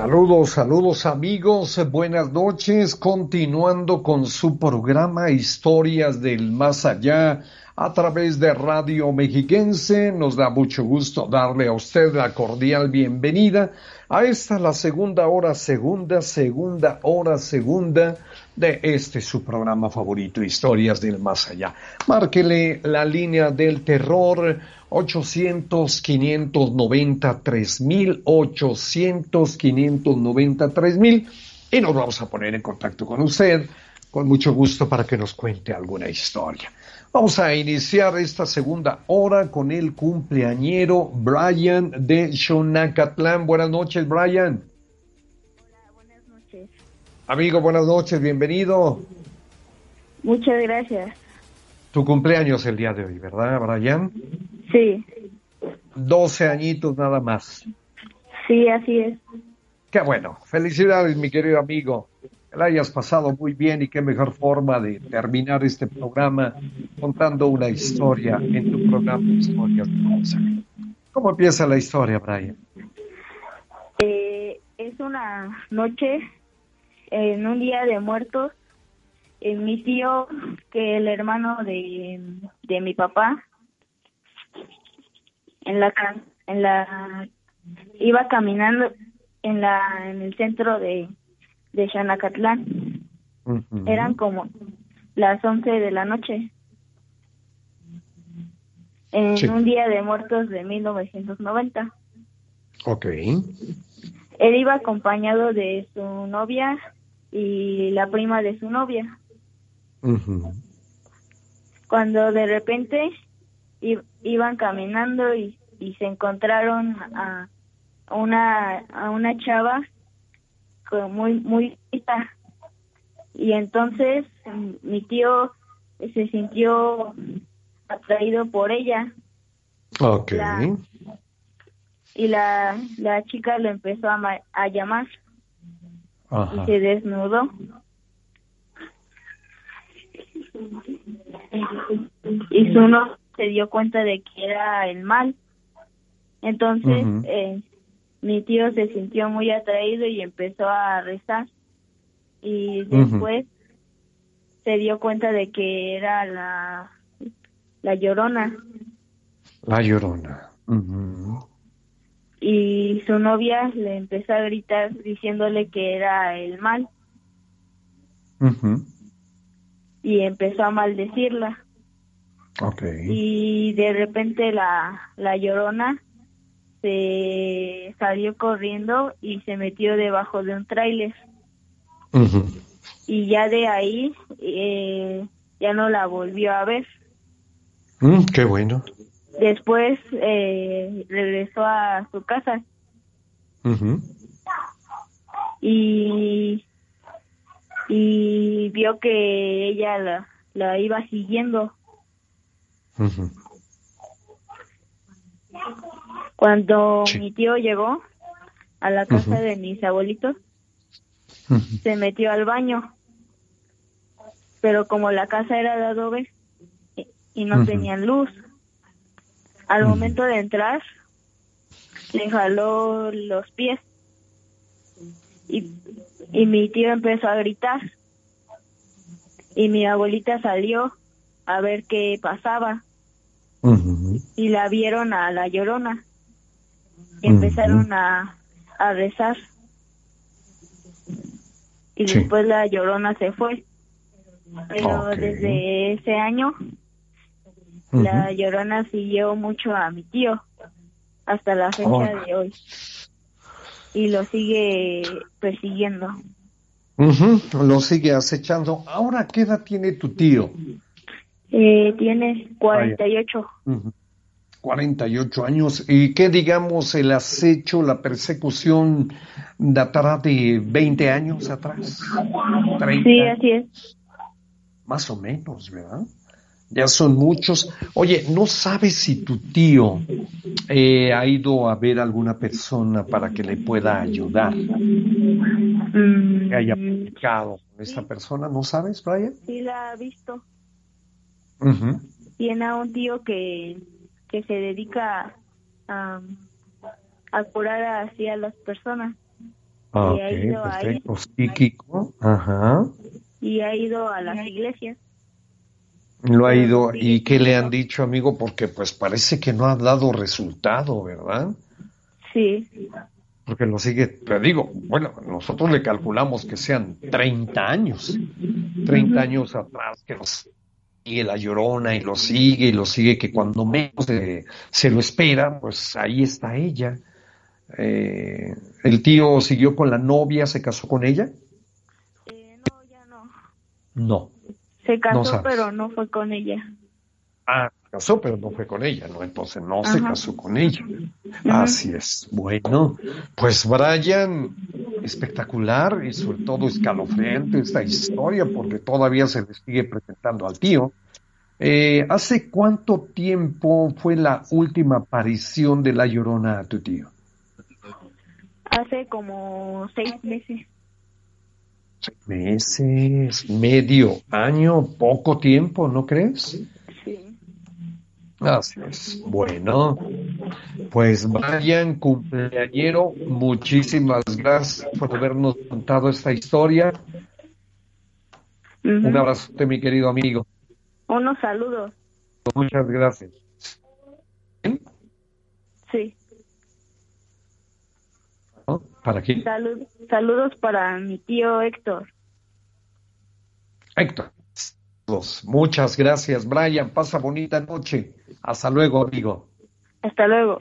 Saludos, saludos amigos, buenas noches, continuando con su programa Historias del Más Allá a través de Radio Mexiquense. Nos da mucho gusto darle a usted la cordial bienvenida a esta la segunda hora, segunda, segunda hora, segunda de este su programa favorito, Historias del Más Allá. Márquele la línea del terror 800 593 mil 800 593 mil y nos vamos a poner en contacto con usted con mucho gusto para que nos cuente alguna historia. Vamos a iniciar esta segunda hora con el cumpleañero Brian de Xonacatlán. Buenas noches, Brian. Hola, buenas noches. Amigo, buenas noches, bienvenido. Muchas gracias. Tu cumpleaños el día de hoy, ¿verdad, Brian? Sí, 12 añitos nada más. sí, así es. Qué bueno. Felicidades, mi querido amigo. Que la hayas pasado muy bien y qué mejor forma de terminar este programa contando una historia en tu programa Historias de Monza. ¿Cómo empieza la historia, Brian? Eh, es una noche en un día de muertos. eh, mi tío, que el hermano de, de mi papá, en la en la iba caminando en la en el centro de de Xanacatlán. Eran como las 11 de la noche. En Sí. un día de muertos de 1990. Ok. Él iba acompañado de su novia y la prima de su novia. Ujú. Cuando de repente iban caminando y, y se encontraron a una a una chava muy muy bonita. y entonces mm, mi tío se sintió atraído por ella Ok. La- y la la chica lo empezó a, ma- a llamar Ajá. y se desnudó y su no se dio cuenta de que era el mal entonces eh, mi tío se sintió muy atraído y empezó a rezar. Y después se dio cuenta de que era la la llorona. La llorona. Y su novia le empezó a gritar diciéndole que era el mal. Y empezó a maldecirla. Y de repente la, la llorona se salió corriendo y se metió debajo de un tráiler. Y ya de ahí eh, ya no la volvió a ver. Mm, qué bueno. después eh, regresó a su casa. Y y vio que ella la, la iba siguiendo. Ujú. Cuando mi tío llegó a la casa de mis abuelitos se metió al baño pero como la casa era de adobe y, no tenían luz al momento de entrar le jaló los pies y, y mi tío empezó a gritar. Y mi abuelita salió a ver qué pasaba y la vieron a la llorona. Empezaron a, a rezar y después la llorona se fue. Pero desde ese año la llorona siguió mucho a mi tío hasta la fecha Oh. de hoy y lo sigue persiguiendo. Lo sigue acechando. Ahora, ¿qué edad tiene tu tío? Eh, tiene 48. Ujú. 48 años. ¿Y qué, digamos, el acecho, la persecución datará de 20 años atrás? 30, Sí, así es. más o menos, ¿verdad? Ya son muchos. Oye, ¿no sabes si tu tío eh, ha ido a ver a alguna persona para que le pueda ayudar? Que haya platicado con esta persona, ¿no sabes, Brian? Sí, la ha visto. Tiene a un tío que, que se dedica a, a curar así a las personas. Ah, Y ha ido ok, ahí. perfecto. Psíquico. Ajá. Y ha ido a las iglesias. Lo ha ido. ¿Y qué le han dicho, amigo? Porque pues parece que no ha dado resultado, ¿verdad? Sí. Porque lo sigue, te digo, bueno, nosotros le calculamos que sean 30 años, 30 años atrás que nos sigue la llorona y lo sigue y lo sigue, que cuando menos eh, se lo espera, pues ahí está ella. Eh, el tío siguió con la novia, se casó con ella. No. Se No casó, sabes. pero no fue con ella. Ah, se casó, pero no fue con ella, ¿no? Entonces no se casó con ella. Así es. Bueno, pues Brian, espectacular y sobre todo escalofriante esta historia porque todavía se le sigue presentando al tío. Eh, ¿Hace cuánto tiempo fue la última aparición de la llorona a tu tío? Hace como seis meses. Meses, medio año, poco tiempo, ¿no crees? Es. Bueno, pues Brian, cumpleañero, muchísimas gracias por habernos contado esta historia. Un abrazo, mi querido amigo. Unos saludos. Muchas gracias. Sí. ¿No? ¿Para quién? Salud, saludos para mi tío Héctor. Héctor. Muchas gracias, Brian. Pasa bonita noche. Hasta luego, amigo. Hasta luego.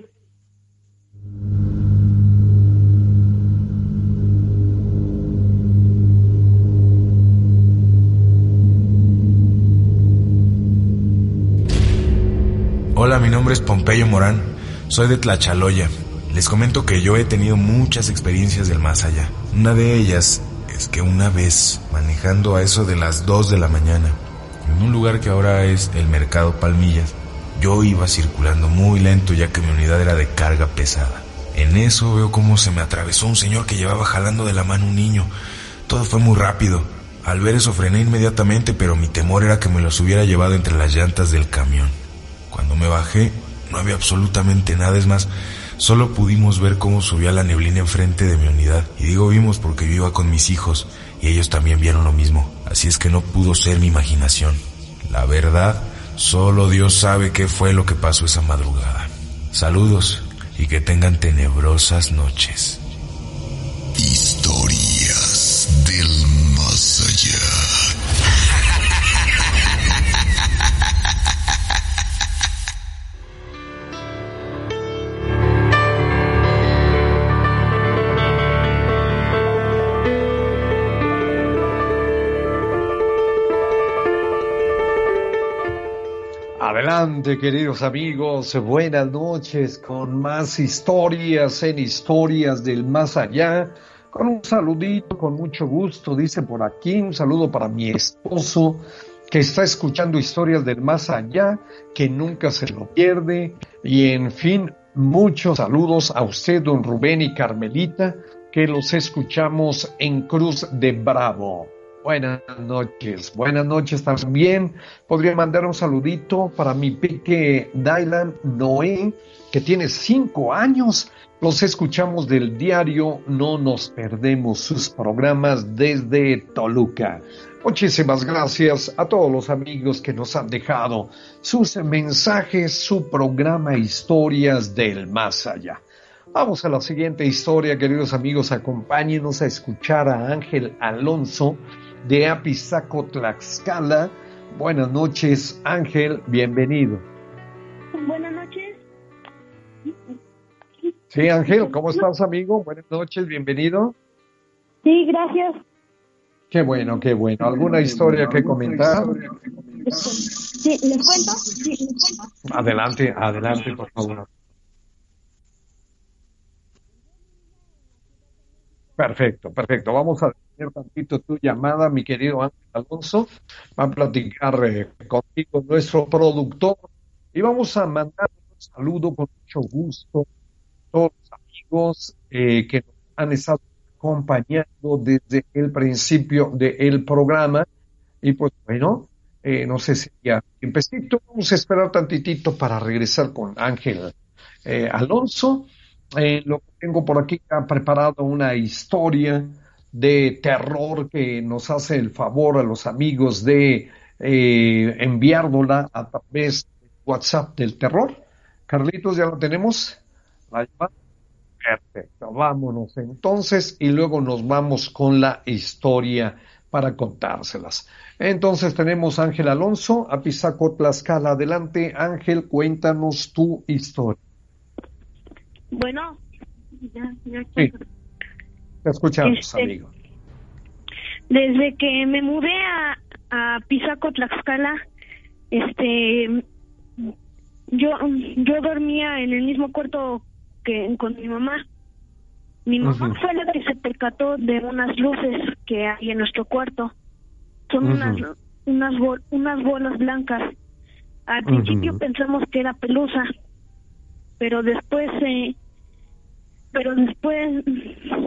Hola, mi nombre es Pompeyo Morán, soy de Tlachaloya. Les comento que yo he tenido muchas experiencias del más allá. Una de ellas es que una vez, manejando a eso de las 2 de la mañana, en un lugar que ahora es el Mercado Palmillas, yo iba circulando muy lento ya que mi unidad era de carga pesada. En eso veo cómo se me atravesó un señor que llevaba jalando de la mano un niño. Todo fue muy rápido. Al ver eso frené inmediatamente, pero mi temor era que me los hubiera llevado entre las llantas del camión. Cuando me bajé, no había absolutamente nada, es más, solo pudimos ver cómo subía la neblina enfrente de mi unidad. Y digo vimos porque yo iba con mis hijos y ellos también vieron lo mismo. Así es que no pudo ser mi imaginación. La verdad, solo Dios sabe qué fue lo que pasó esa madrugada. Saludos y que tengan tenebrosas noches. Historias Queridos amigos, buenas noches con más historias en historias del más allá. Con un saludito, con mucho gusto, dice por aquí, un saludo para mi esposo que está escuchando historias del más allá, que nunca se lo pierde. Y en fin, muchos saludos a usted, don Rubén y Carmelita, que los escuchamos en Cruz de Bravo. Buenas noches, buenas noches también. Podría mandar un saludito para mi pique Dylan Noé, que tiene cinco años. Los escuchamos del diario No nos perdemos sus programas desde Toluca. Muchísimas gracias a todos los amigos que nos han dejado sus mensajes, su programa Historias del Más Allá. Vamos a la siguiente historia, queridos amigos. Acompáñenos a escuchar a Ángel Alonso de Apizaco, Tlaxcala. Buenas noches, Ángel, bienvenido. Buenas noches. Sí, Ángel, ¿cómo estás, amigo? Buenas noches, bienvenido. Sí, gracias. Qué bueno, qué bueno. ¿Alguna historia que comentar? Sí, ¿les cuento? Sí, ¿les cuento? Adelante, adelante, por favor. Perfecto, perfecto. Vamos a tener tantito tu llamada, mi querido Ángel Alonso. Va a platicar eh, contigo nuestro productor y vamos a mandar un saludo con mucho gusto a todos los amigos eh, que nos han estado acompañando desde el principio del programa. Y pues bueno, eh, no sé si ya empecito, vamos a esperar tantitito para regresar con Ángel eh, Alonso. Eh, lo tengo por aquí ha preparado una historia de terror que nos hace el favor a los amigos de eh, enviárnosla a través de WhatsApp del terror. Carlitos, ¿ya lo tenemos? Perfecto, vámonos entonces y luego nos vamos con la historia para contárselas. Entonces tenemos Ángel Alonso, a Pisaco Tlaxcala. Adelante, Ángel, cuéntanos tu historia. Bueno, ya, ya. Sí, te escuchamos, Este, amigo. Desde que me mudé a, a Pisaco, Tlaxcala, este, yo, yo dormía en el mismo cuarto que con mi mamá. Mi mamá fue la que se percató de unas luces que hay en nuestro cuarto. Son unas, unas, bol- unas bolas blancas. Al principio pensamos que era pelusa, pero después eh, pero después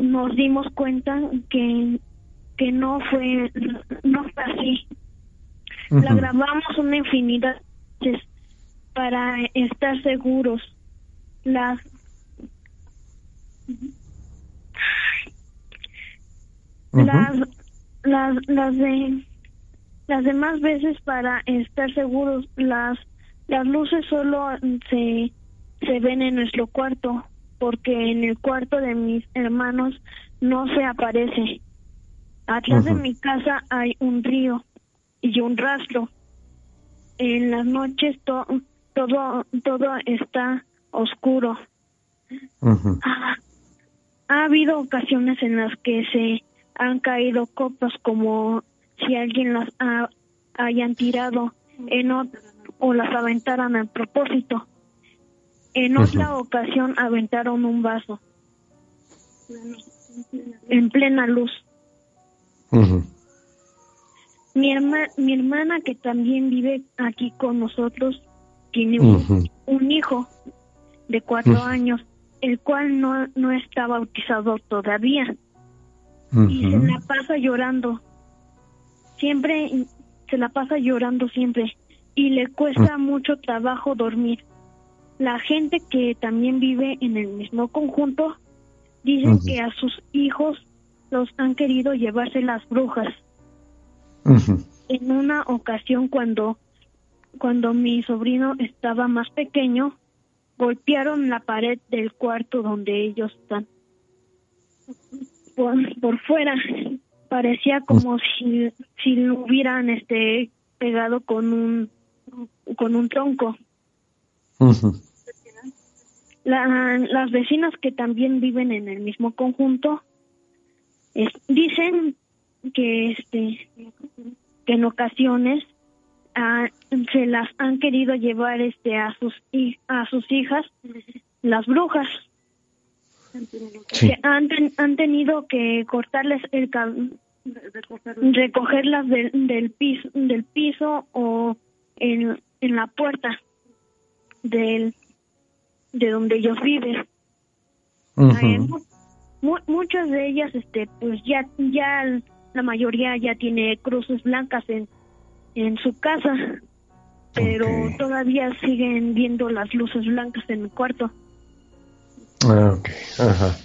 nos dimos cuenta que que no fue no fue así. La grabamos una infinidad de veces para estar seguros. Las las las las de las demás veces para estar seguros las las luces solo se se ven en nuestro cuarto porque en el cuarto de mis hermanos no se aparece. Atrás de mi casa hay un río y un rastro. En las noches to- todo todo está oscuro. Ha, ha habido ocasiones en las que se han caído copas como si alguien las ha- hayan tirado en ot- o las aventaran a propósito. En otra ocasión aventaron un vaso. En plena luz. Mi, herma, mi hermana, que también vive aquí con nosotros, tiene un, hijo de cuatro años, el cual no, no está bautizado todavía. Y se la pasa llorando. Siempre se la pasa llorando siempre. Y le cuesta mucho trabajo dormir. La gente que también vive en el mismo conjunto dicen que a sus hijos los han querido llevarse las brujas. En una ocasión cuando cuando mi sobrino estaba más pequeño, golpearon la pared del cuarto donde ellos están. Por, por fuera parecía como si si lo hubieran este pegado con un con un tronco. La- las vecinas que también viven en el mismo conjunto es- dicen que este que en ocasiones ah, se las han querido llevar este a sus a sus hijas las brujas. Que han, ten- han tenido que cortarles el recogerlas del, del piso del piso o en, en la puerta del de donde ellos viven Eh, mu- mu- muchas de ellas este pues ya ya la mayoría ya tiene cruces blancas en, en su casa, pero todavía siguen viendo las luces blancas en mi cuarto. Ah, ok, ajá.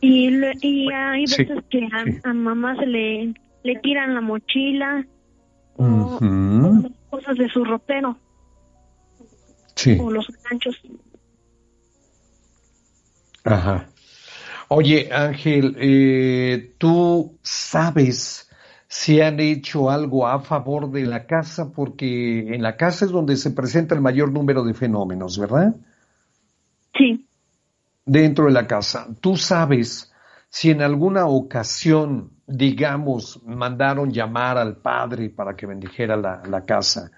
Y, le- y hay veces que a, a mamá se le, le tiran la mochila, Ujú. cosas de su ropero Sí. o los ganchos. Ajá. Oye, Ángel, eh, ¿tú sabes si han hecho algo a favor de la casa? Porque en la casa es donde se presenta el mayor número de fenómenos, ¿verdad? Sí. Dentro de la casa. ¿Tú sabes si en alguna ocasión, digamos, mandaron llamar al padre para que bendijera la, la casa?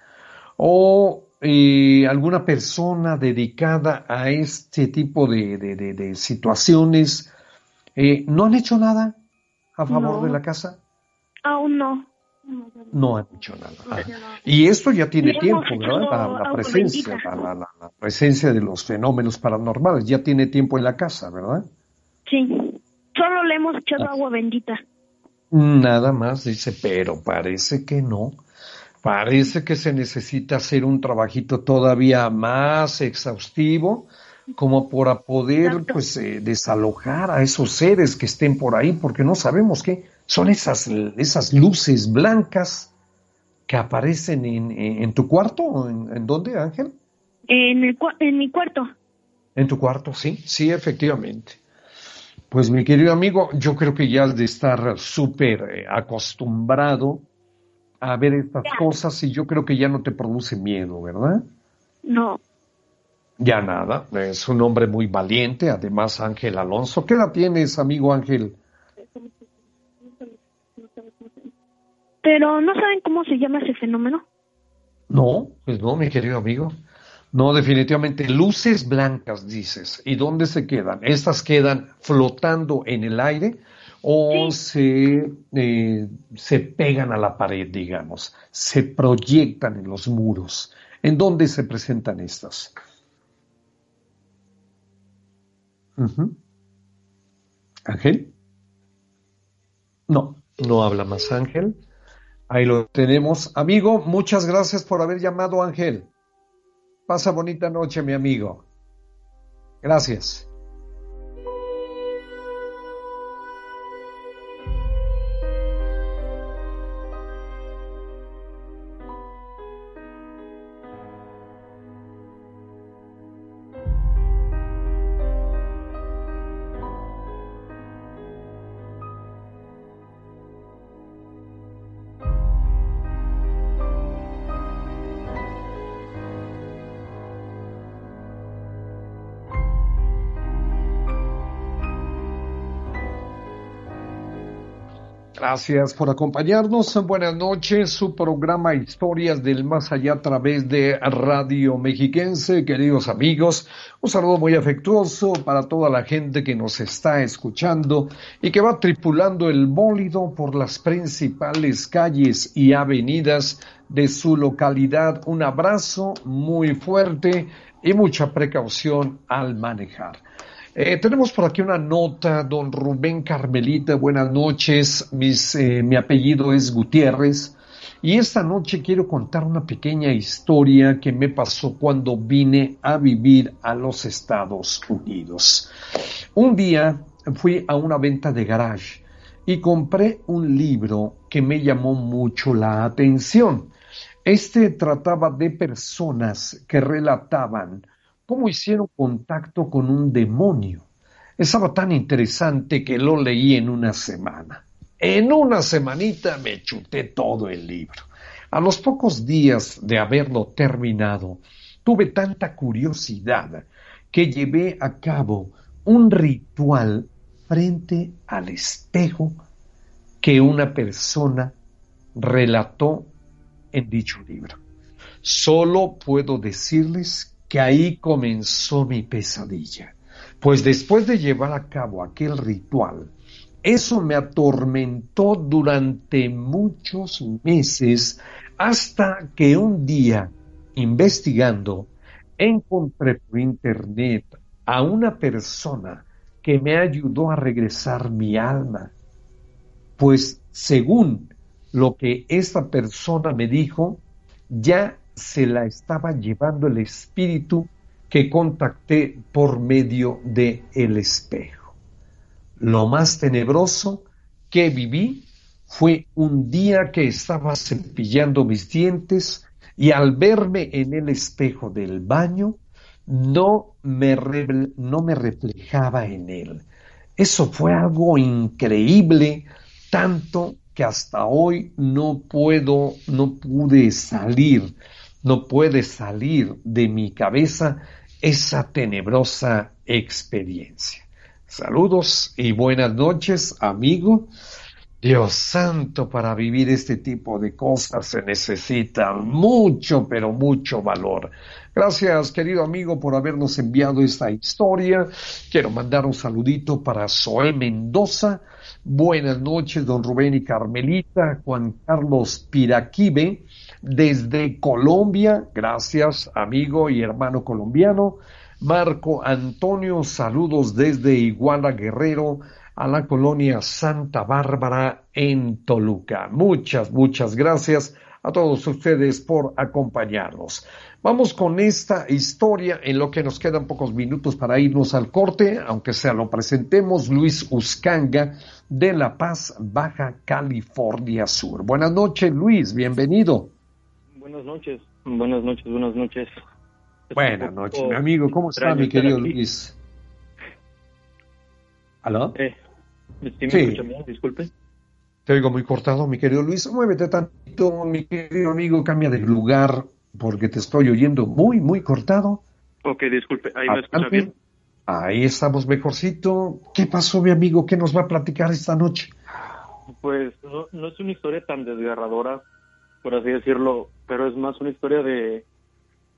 ¿O eh, alguna persona dedicada a este tipo de, de- de- de situaciones eh, no han hecho nada a favor No. de la casa? Aún no. No han hecho nada. Ah, Y esto ya tiene tiempo, ¿verdad? La, la presencia, la- la presencia de los fenómenos paranormales ya tiene tiempo en la casa, ¿verdad? Sí. Solo le hemos echado Ah. agua bendita. Nada más, dice, pero parece que no. Parece que se necesita hacer un trabajito todavía más exhaustivo como para poder pues eh, desalojar a esos seres que estén por ahí porque no sabemos qué son esas esas luces blancas que aparecen en, en- tu cuarto ¿En, en dónde Ángel? En, el, en mi cuarto. En tu cuarto, sí, sí, efectivamente. Pues mi querido amigo, yo creo que ya has de estar súper eh, acostumbrado a ver estas cosas y yo creo que ya no te produce miedo, ¿verdad? No. Ya nada, es un hombre muy valiente, además Ángel Alonso. ¿Qué edad tienes, amigo Ángel? Pero no saben cómo se llama ese fenómeno. No, pues no, mi querido amigo. No, definitivamente, luces blancas, dices. ¿Y dónde se quedan? ¿Estas quedan flotando en el aire o se, eh, se pegan a la pared, digamos? Se proyectan en los muros. ¿En dónde se presentan estas? Ujú. ¿Ángel? No, no habla más Ángel. Ahí lo tenemos. Amigo, muchas gracias por haber llamado Ángel. Pasa bonita noche, mi amigo. Gracias. Gracias por acompañarnos. Buenas noches. Su programa Historias del Más Allá a través de Radio Mexiquense. Queridos amigos, un saludo muy afectuoso para toda la gente que nos está escuchando y que va tripulando el bólido por las principales calles y avenidas de su localidad. Un abrazo muy fuerte y mucha precaución al manejar. Eh, tenemos por aquí una nota, don Rubén Carmelita, buenas noches, eh, mi apellido es Gutiérrez y esta noche quiero contar una pequeña historia que me pasó cuando vine a vivir a los Estados Unidos. Un día fui a una venta de garage y compré un libro que me llamó mucho la atención. Este trataba de personas que relataban cómo hicieron contacto con un demonio. Estaba tan interesante que lo leí en una semana. En una semanita me chuté todo el libro. A los pocos días de haberlo terminado, tuve tanta curiosidad que llevé a cabo un ritual frente al espejo que una persona relató en dicho libro. Solo puedo decirles que ahí comenzó mi pesadilla, pues después de llevar a cabo aquel ritual, eso me atormentó durante muchos meses hasta que un día, investigando, encontré por internet a una persona que me ayudó a regresar mi alma. pues según lo que esta persona me dijo, ya se la estaba llevando el espíritu que contacté por medio de el espejo. Lo más tenebroso que viví fue un día que estaba cepillando mis dientes y al verme en el espejo del baño no me, no me reflejaba en él. Eso fue algo increíble, tanto que hasta hoy no puedo, no pude salir, no puede salir de mi cabeza esa tenebrosa experiencia. Saludos y buenas noches, amigo. Dios santo, para vivir este tipo de cosas se necesita mucho, pero mucho valor. Gracias, querido amigo, por habernos enviado esta historia. Quiero mandar un saludito para Zoe Mendoza. Buenas noches, don Rubén y Carmelita. Juan Carlos Piraquive, desde Colombia. Gracias, amigo y hermano colombiano. Marco Antonio, saludos desde Iguala Guerrero a la colonia Santa Bárbara en Toluca. Muchas, muchas gracias a todos ustedes por acompañarnos. Vamos con esta historia en lo que nos quedan pocos minutos para irnos al corte, aunque sea lo presentemos, Luis Uscanga de La Paz, Baja California Sur. Buenas noches, Luis, bienvenido. Buenas noches, buenas noches, buenas noches. Buenas noches, mi amigo. ¿Cómo está, mi querido Luis? ¿Aló? Eh, sí. Disculpe. Te oigo muy cortado, mi querido Luis. Muévete tantito, mi querido amigo. Cambia de lugar porque te estoy oyendo muy, muy cortado. Ok, disculpe. ¿Ahí me escucha bien? Ahí estamos mejorcito. ¿Qué pasó, mi amigo? ¿Qué nos va a platicar esta noche? Pues no, no es una historia tan desgarradora, por así decirlo, pero es más una historia de,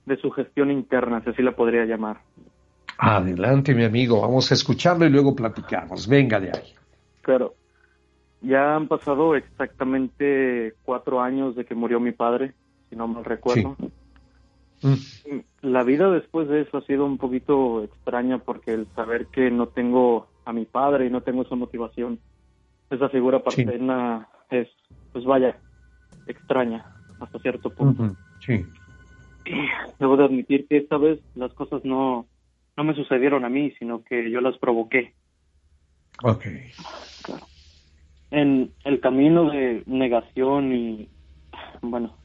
de su gestión interna, si así la podría llamar. Adelante, mi amigo, vamos a escucharlo y luego platicamos. Venga de ahí. Claro. Ya han pasado exactamente cuatro años de que murió mi padre, si no mal recuerdo. Mm. La vida después de eso ha sido un poquito extraña porque el saber que no tengo a mi padre y no tengo esa motivación, esa figura paterna es, pues vaya, extraña hasta cierto punto. Sí. debo de admitir que esta vez las cosas no, no me sucedieron a mí, sino que yo las provoqué. Ok. En el camino de negación y, bueno,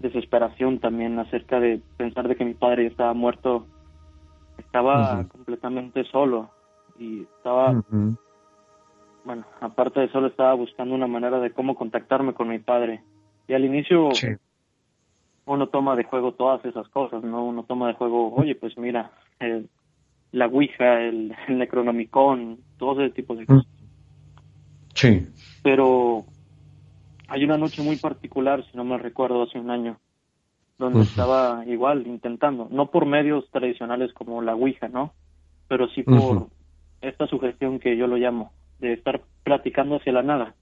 desesperación también acerca de pensar de que mi padre estaba muerto, estaba completamente solo y estaba, bueno, aparte de solo estaba buscando una manera de cómo contactarme con mi padre. Y al inicio uno toma de juego todas esas cosas, ¿no? Uno toma de juego, oye, pues mira, la Ouija, el, Necronomicon, todo ese tipo de cosas. Sí. Pero hay una noche muy particular, si no me recuerdo, hace un año, donde estaba igual intentando, no por medios tradicionales como la Ouija, ¿no? Pero sí por esta sugestión que yo lo llamo, de estar platicando hacia la nada,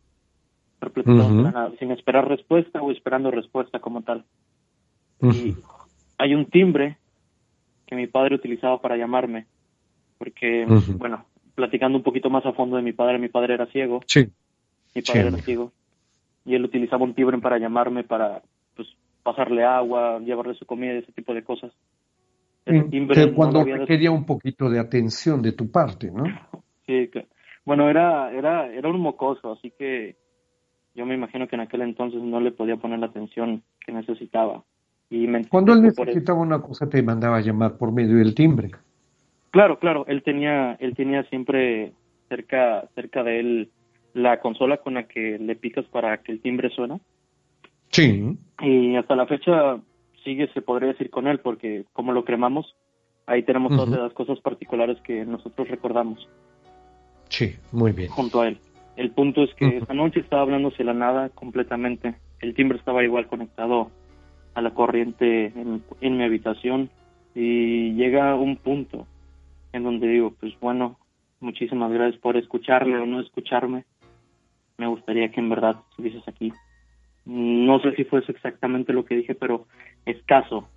sin esperar respuesta o esperando respuesta como tal. Y hay un timbre que mi padre utilizaba para llamarme, porque, bueno, platicando un poquito más a fondo de mi padre, mi padre era ciego. Sí. Mi padre era ciego. Y él utilizaba un timbre para llamarme, para pues pasarle agua, llevarle su comida, ese tipo de cosas. timbre cuando quería un poquito de atención de tu parte, ¿no? Sí, bueno, era, era, era un mocoso, así que yo me imagino que en aquel entonces no le podía poner la atención que necesitaba. Cuando él necesitaba una cosa te mandaba a llamar por medio del timbre. Claro, claro, él tenía, él tenía siempre cerca, cerca de él la consola con la que le picas para que el timbre suena. Sí. Y hasta la fecha sigue, se podría decir con él, porque como lo cremamos, ahí tenemos todas las cosas particulares que nosotros recordamos. Sí, muy bien. Junto a él. El punto es que esa noche estaba hablándose la nada completamente. El timbre estaba igual conectado a la corriente en, mi habitación y llega un punto en donde digo, pues bueno, muchísimas gracias por escucharme o no escucharme. Me gustaría que en verdad estuvieses aquí. No sé si fue exactamente lo que dije, pero escaso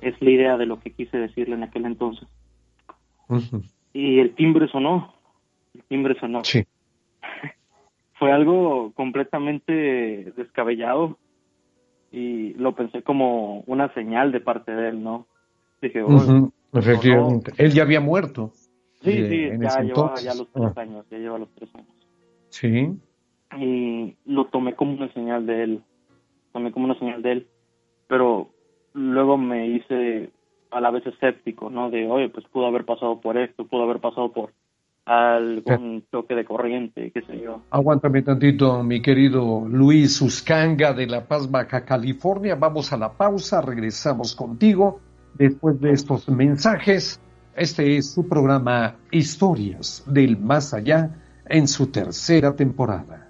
es la idea de lo que quise decirle en aquel entonces. Y el timbre sonó, el timbre sonó. Sí. fue algo completamente descabellado y lo pensé como una señal de parte de él, ¿no? Dije, Efectivamente. Él ya había muerto. Sí, sí, ya llevaba ya los tres ah. años, ya lleva los tres años. Sí. Y lo tomé como una señal de él, tomé como una señal de él, pero luego me hice a la vez escéptico, ¿no? De, oye, pues pudo haber pasado por esto, pudo haber pasado por algún choque de corriente, qué sé yo. Aguántame tantito, mi querido Luis Uscanga de La Paz, Baja California. Vamos a la pausa, regresamos contigo después de estos mensajes. Este es su programa Historias del Más Allá en su tercera temporada.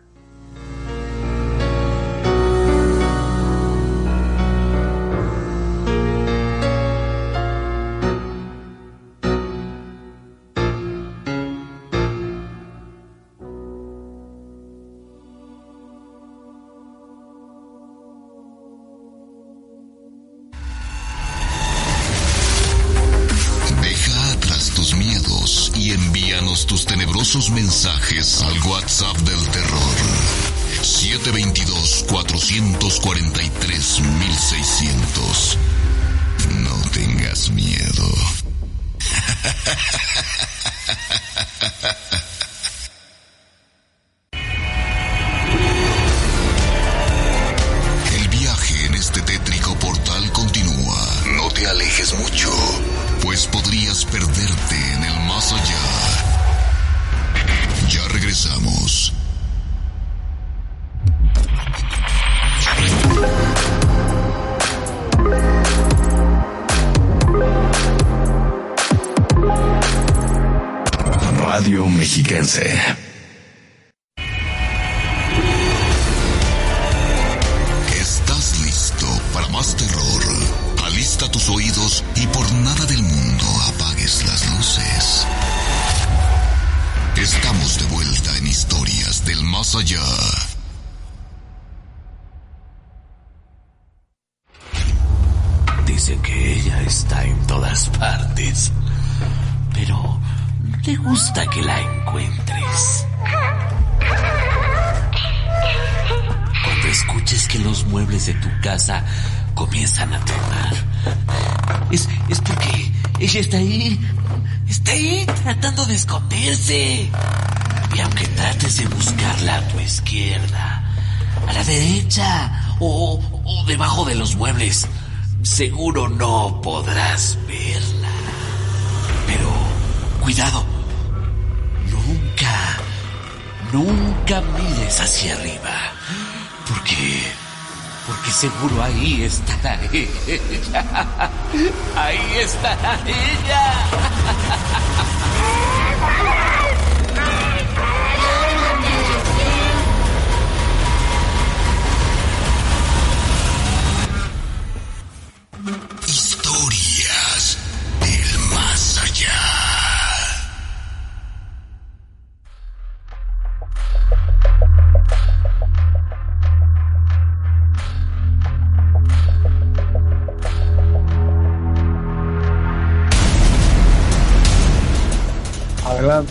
Estamos de vuelta en historias del más allá. Dice que ella está en todas partes, pero te gusta que la encuentres. Cuando escuches que los muebles de tu casa comienzan a tronar, es, es porque ella está ahí Está ahí tratando de esconderse. Y aunque trates de buscarla a tu izquierda, a la derecha o, debajo de los muebles, seguro no podrás verla. Pero cuidado, nunca, nunca mires hacia arriba, porque porque seguro ahí estará ella. Ahí estará ella.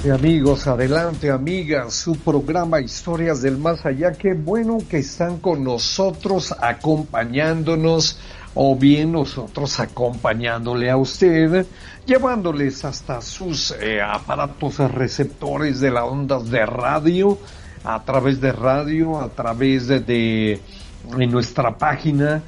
Amigos, adelante amigas, su programa Historias del Más Allá, qué bueno que están con nosotros acompañándonos o bien nosotros acompañándole a usted, llevándoles hasta sus eh, aparatos receptores de las ondas de radio, a través de radio, a través de, de nuestra página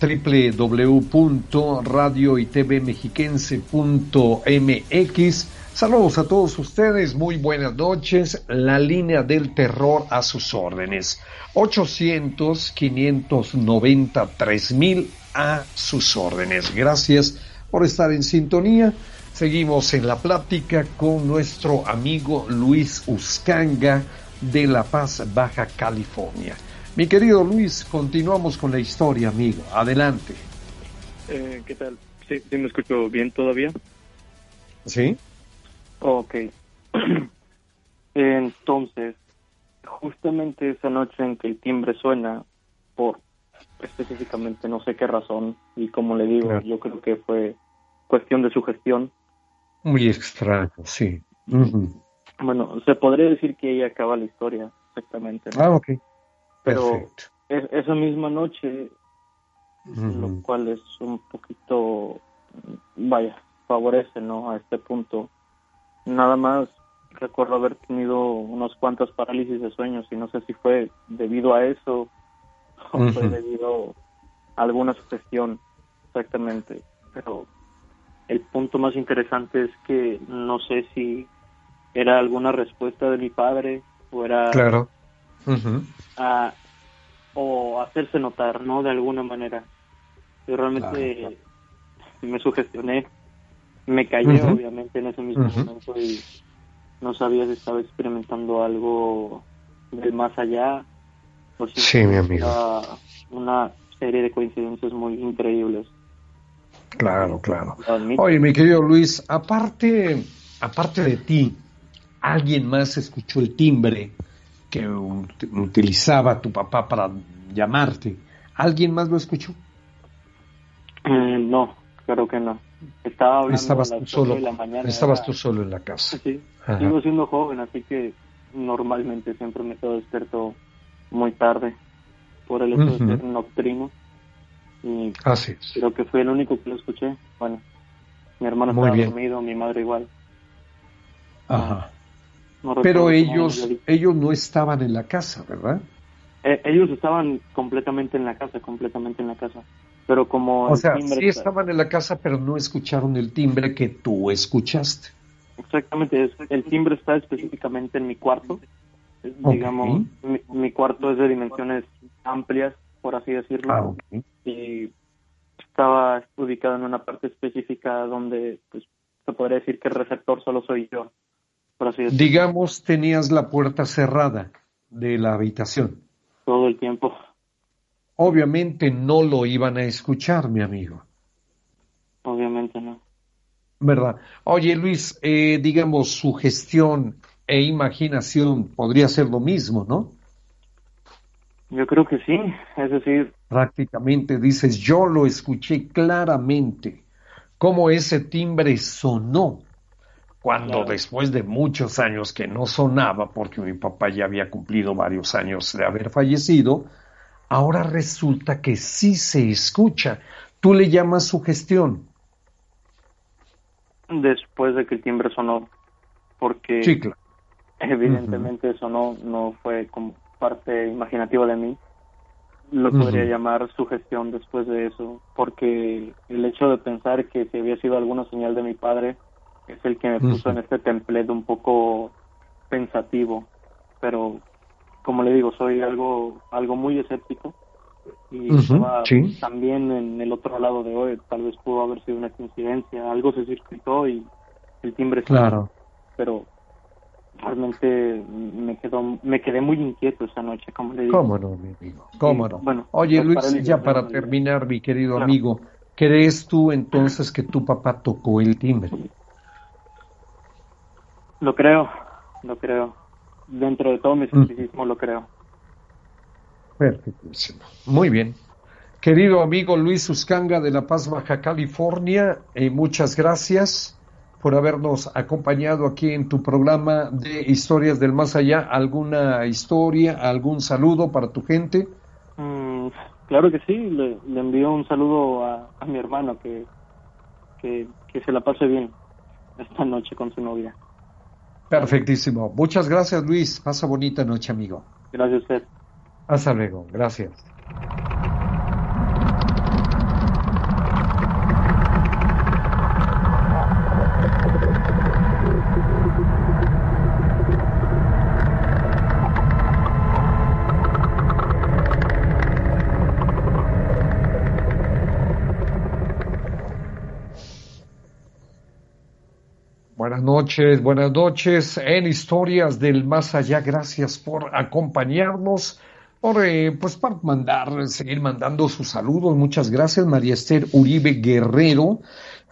www.radioitvmexiquense.mx Saludos a todos ustedes, muy buenas noches. La línea del terror a sus órdenes. 800-593 a sus órdenes. Gracias por estar en sintonía. Seguimos en la plática con nuestro amigo Luis Uscanga de La Paz, Baja California. Mi querido Luis, continuamos con la historia, amigo. Adelante. Eh, ¿Qué tal? ¿Sí, ¿Sí me escucho bien todavía? Sí. Ok. Entonces, justamente esa noche en que el timbre suena, por específicamente no sé qué razón, y como le digo, yo creo que fue cuestión de sugestión. Muy extraño, sí. Bueno, se podría decir que ahí acaba la historia. exactamente. Ah, ok. Pero esa misma noche, lo cual es un poquito, vaya, favorece, ¿no? A este punto. Nada más recuerdo haber tenido unos cuantos parálisis de sueños y no sé si fue debido a eso o fue debido a alguna sugestión exactamente. Pero el punto más interesante es que no sé si era alguna respuesta de mi padre o era claro. O hacerse notar no de alguna manera. Yo realmente me sugestioné me callé obviamente en ese mismo momento y no sabía si estaba experimentando algo del más allá o si sí, mi amigo. una serie de coincidencias muy increíbles Claro, claro. Oye, mi querido Luis, aparte, aparte de ti, ¿alguien más escuchó el timbre que utilizaba tu papá para llamarte? ¿Alguien más lo escuchó? Eh, no, claro que no. Estaba hablando estabas a las tú solo, de la mañana. Estabas tú solo en la casa. Sí, sigo siendo joven, así que normalmente siempre me quedo despierto muy tarde por el hecho de ser nocturno. Y Así Creo que fue el único que lo escuché. Bueno, mi hermano estaba dormido, mi madre igual. Ajá. Pero ellos, ellos no estaban en la casa, ¿verdad? Eh, ellos estaban completamente en la casa, completamente en la casa. Pero como... O sea, sí estaban en la casa, pero no escucharon el timbre que tú escuchaste. Exactamente, el timbre está específicamente en mi cuarto. Digamos, mi, cuarto es de dimensiones amplias, por así decirlo. Ah, y estaba ubicado en una parte específica donde pues, se podría decir que el receptor solo soy yo. Por así decirlo. Digamos, tenías la puerta cerrada de la habitación. Todo el tiempo. Obviamente no lo iban a escuchar, mi amigo. Obviamente no. ¿Verdad? Oye, Luis, eh, digamos, su gestión e imaginación podría ser lo mismo, ¿no? Yo creo que sí, es decir... Prácticamente dices, yo lo escuché claramente, cómo ese timbre sonó, cuando después de muchos años que no sonaba, porque mi papá ya había cumplido varios años de haber fallecido, ahora resulta que sí se escucha. Tú le llamas sugestión. Después de que el timbre sonó, porque sí, claro. evidentemente eso no, no fue como parte imaginativa de mí, lo podría llamar sugestión después de eso, porque el hecho de pensar que si había sido alguna señal de mi padre es el que me puso en este templete un poco pensativo, pero como le digo, soy algo algo muy escéptico y también en el otro lado de hoy, tal vez pudo haber sido una coincidencia, algo se circuitó y el timbre claro. pero realmente me quedó me quedé muy inquieto esa noche como le digo. Cómo no mi amigo. Cómo no. bueno, oye Luis ya para terminar mi querido amigo crees tú entonces que tu papá tocó el timbre lo creo lo creo dentro de todo mi escepticismo lo creo perfectísimo muy bien querido amigo Luis Uscanga de La Paz Baja California eh, muchas gracias por habernos acompañado aquí en tu programa de Historias del Más Allá. ¿Alguna historia, algún saludo para tu gente? Mm, claro que sí, le, envío un saludo a, mi hermano, que, que, se la pase bien esta noche con su novia. Perfectísimo. Muchas gracias, Luis. Pasa bonita noche, amigo. Gracias a usted. Hasta luego. Gracias. Buenas noches, buenas noches en Historias del Más Allá. Gracias por acompañarnos, por eh, pues mandar, seguir mandando sus saludos. Muchas gracias, María Esther Uribe Guerrero.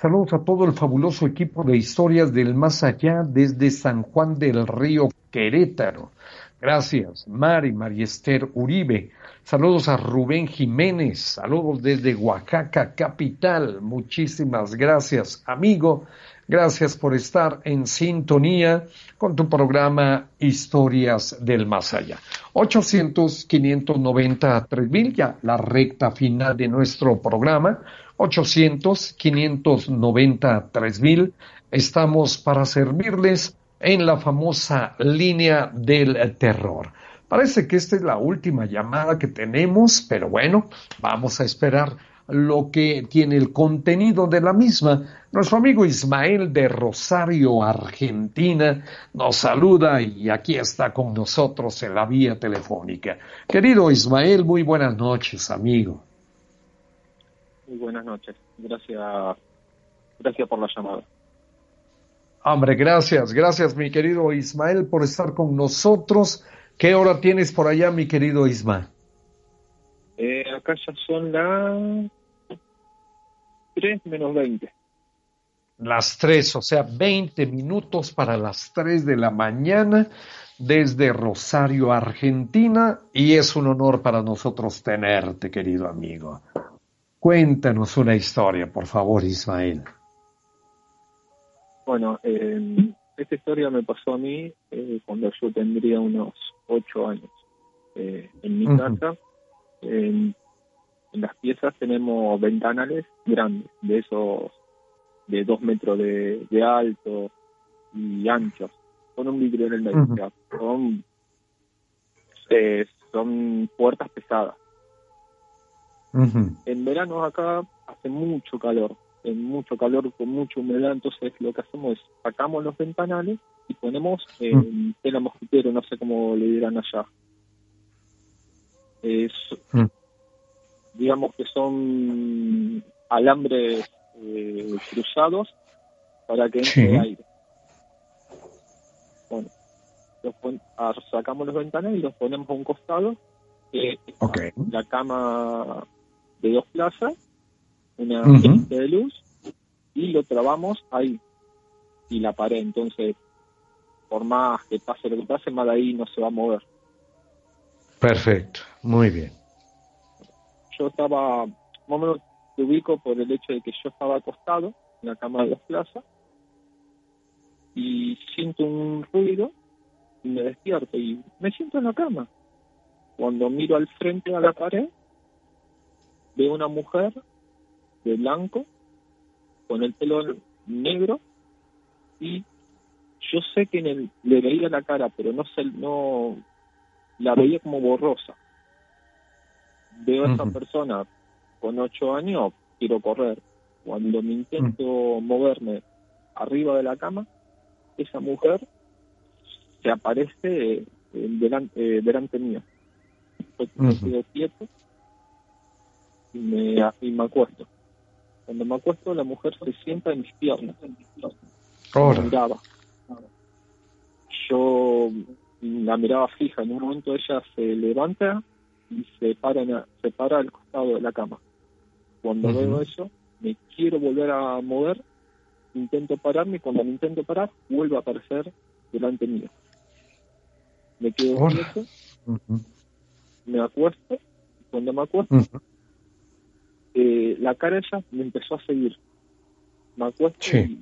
Saludos a todo el fabuloso equipo de Historias del Más Allá desde San Juan del Río, Querétaro. Gracias, Mari, María Esther Uribe. Saludos a Rubén Jiménez. Saludos desde Oaxaca, capital. Muchísimas gracias, amigo Gracias por estar en sintonía con tu programa Historias del Más Allá. 800-590-3000, ya la recta final de nuestro programa. 800-590-3000. Estamos para servirles en la famosa línea del terror. Parece que esta es la última llamada que tenemos, pero bueno, vamos a esperar lo que tiene el contenido de la misma. Nuestro amigo Ismael de Rosario, Argentina, nos saluda y aquí está con nosotros en la vía telefónica. Querido Ismael, muy buenas noches, amigo. Muy buenas noches. Gracias, gracias por la llamada. Hombre, gracias, gracias mi querido Ismael por estar con nosotros. ¿Qué hora tienes por allá, mi querido Ismael? Eh, acá ya son las 3 menos 20. Las 3, o sea, 20 minutos para las 3 de la mañana desde Rosario, Argentina, y es un honor para nosotros tenerte, querido amigo. Cuéntanos una historia, por favor, Ismael. Bueno, eh, esta historia me pasó a mí eh, cuando yo tendría unos 8 años. Eh, en mi casa, en, las piezas tenemos ventanales grandes, de esos de 2 metros de, alto y anchos, con un vidrio en el medio. Son, son puertas pesadas. En verano acá hace mucho calor, en mucho calor con mucha humedad, entonces lo que hacemos es sacamos los ventanales y ponemos eh, tela mosquitero, no sé cómo le dirán allá. Es, Digamos que son alambres eh, cruzados para que entre aire. Bueno, ah, sacamos los ventanales y los ponemos a un costado. Eh, La cama de dos plazas una uh de luz y lo trabamos ahí y la pared. Entonces por más que pase lo que pase más de ahí no se va a mover perfecto muy bien. Yo estaba más o menos te ubico por el hecho de que yo estaba acostado en la cama de dos plazas y siento un ruido y me despierto y me siento en la cama. Cuando miro al frente a la pared veo una mujer de blanco, con el pelo negro, y yo sé que en el, le veía la cara, pero no sé, no la veía como borrosa. Veo a esa persona con ocho años, quiero correr. Cuando me intento moverme arriba de la cama, esa mujer se aparece eh, delante, eh, delante mío. Yo me quedo quieto y me, y me acuesto. Cuando me acuesto, la mujer se sienta en mis piernas. Me miraba. Yo la miraba fija. En un momento ella se levanta y se para, se para al costado de la cama. Cuando veo eso, me quiero volver a mover, intento pararme y cuando me intento parar, vuelve a aparecer delante mío. Me quedo quieto, me acuesto, y cuando me acuesto, eh, la cara ella me empezó a seguir. Me acuesto y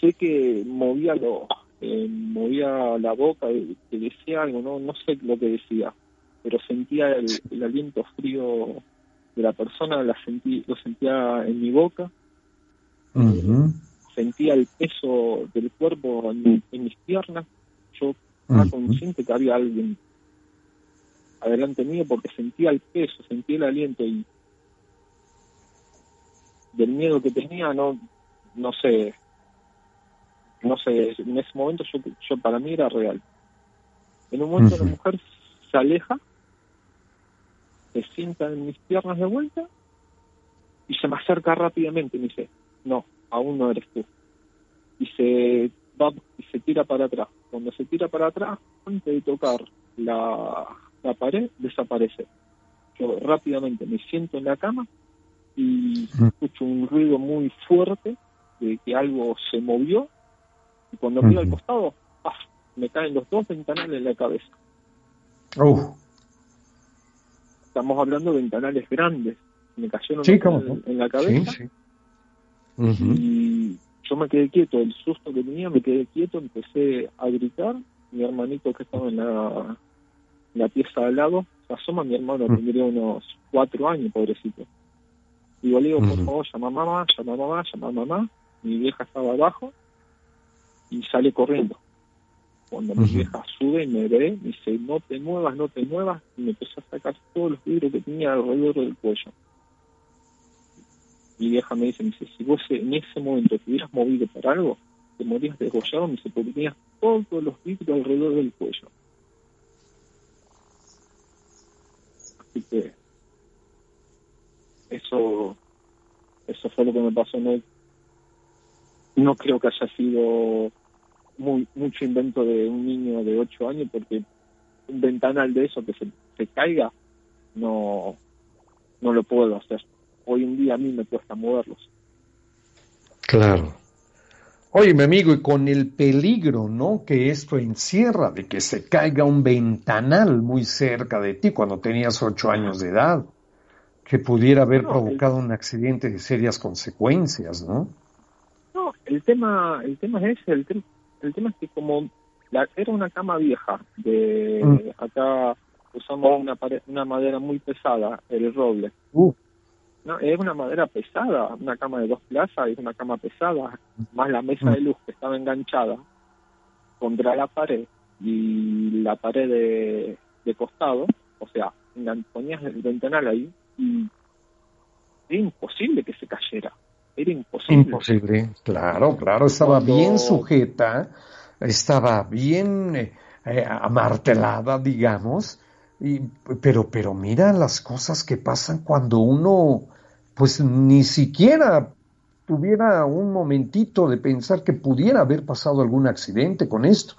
sé que movía lo, eh, movía la boca, y decía algo, no, no sé lo que decía, pero sentía el, aliento frío de la persona, la sentí, lo sentía en mi boca, sentía el peso del cuerpo en, mis piernas, yo estaba consciente que había alguien adelante mío porque sentía el peso, sentía el aliento y del miedo que tenía, no, no sé, no sé, en ese momento yo, yo para mí era real. En un momento la mujer se aleja, se sienta en mis piernas de vuelta y se me acerca rápidamente y me dice, no, aún no eres tú. Y se va y se tira para atrás. Cuando se tira para atrás, antes de tocar la, la pared, desaparece. Yo rápidamente me siento en la cama y escucho un ruido muy fuerte de que algo se movió y cuando miro al costado, me caen los dos ventanales en la cabeza. Estamos hablando de ventanales grandes. Me cayeron en, la cabeza. Y yo me quedé quieto, el susto que tenía, me quedé quieto, empecé a gritar, mi hermanito que estaba en la, la pieza al lado, se asoma. Mi hermano, tendría unos cuatro años, pobrecito. Y yo le digo, por favor, llama a mamá, llama a mamá, llama a mamá. Mi vieja estaba abajo y sale corriendo. Cuando mi vieja sube y me ve, me dice, no te muevas, no te muevas, y me empezó a sacar todos los vidrios que tenía alrededor del cuello. Mi vieja me dice, me dice, si vos en ese momento te hubieras movido para algo, te morías desgollado, me dice, porque tenías todos los vidrios alrededor del cuello. Así que eso eso fue lo que me pasó no no creo que haya sido muy mucho invento de un niño de 8 años porque un ventanal de eso que se, se caiga no no lo puedo hacer hoy en día a mí me cuesta moverlos claro Oye, mi amigo, y con el peligro, ¿no? Que esto encierra de que se caiga un ventanal muy cerca de ti cuando tenías ocho años de edad que pudiera haber provocado un accidente de serias consecuencias, ¿no? El tema, el tema es el, el tema es que como la, era una cama vieja, de mm. acá usamos una, una madera muy pesada, el roble. Uh. No, es una madera pesada, una cama de dos plazas, es una cama pesada, más la mesa de mm. luz que estaba enganchada contra la pared y la pared de, de costado, o sea, ponías el ventanal ahí y era imposible que se cayera. Era imposible. Imposible, claro, claro, estaba bien sujeta, estaba bien eh, eh, amartelada, digamos, y, pero, pero mira las cosas que pasan cuando uno, pues ni siquiera tuviera un momentito de pensar que pudiera haber pasado algún accidente con esto,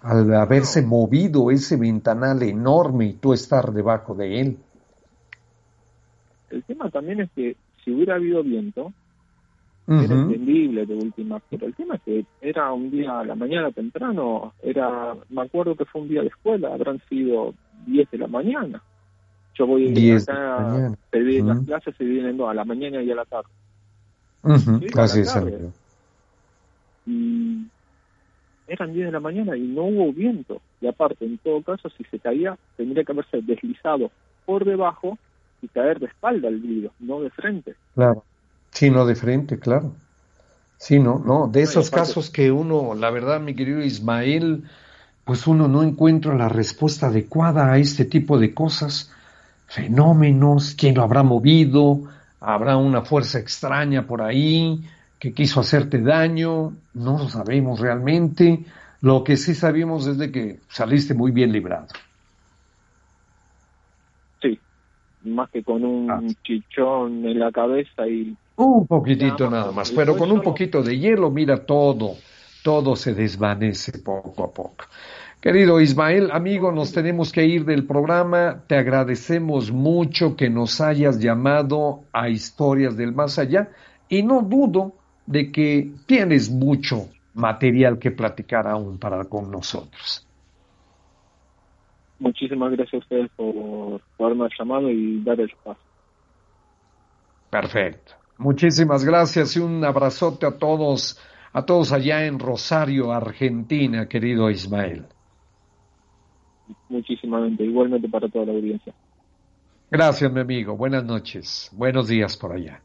al haberse movido ese ventanal enorme y tú estar debajo de él. El tema también es que si hubiera habido viento, era entendible de última, pero el tema es que era un día a la mañana temprano, era, me acuerdo que fue un día de escuela, habrán sido 10 de la mañana. Yo voy acá, pedir las clases se dividen a la mañana y a la tarde. Así es. Y eran 10 de la mañana y no hubo viento. Y aparte, en todo caso, si se caía, tendría que haberse deslizado por debajo y caer de espalda al vidrio, no de frente. Claro, sí, no de frente, claro. Sí, no, no, de esos casos que uno, la verdad, mi querido Ismael, pues uno no encuentra la respuesta adecuada a este tipo de cosas, fenómenos, quién lo habrá movido, habrá una fuerza extraña por ahí que quiso hacerte daño, no lo sabemos realmente, lo que sí sabemos es de que saliste muy bien librado. más que con un ah. chichón en la cabeza y... Un poquitito nada más, pero con un poquito de hielo, mira todo, todo se desvanece poco a poco. Querido Ismael, amigo, nos tenemos que ir del programa. Te agradecemos mucho que nos hayas llamado a Historias del Más Allá y no dudo de que tienes mucho material que platicar aún para con nosotros. Muchísimas gracias a ustedes por, haberme llamado y dar el espacio. Perfecto. Muchísimas gracias y un abrazote a todos, a todos allá en Rosario, Argentina, querido Ismael. Muchísimas igualmente para toda la audiencia. Gracias, mi amigo. Buenas noches. Buenos días por allá.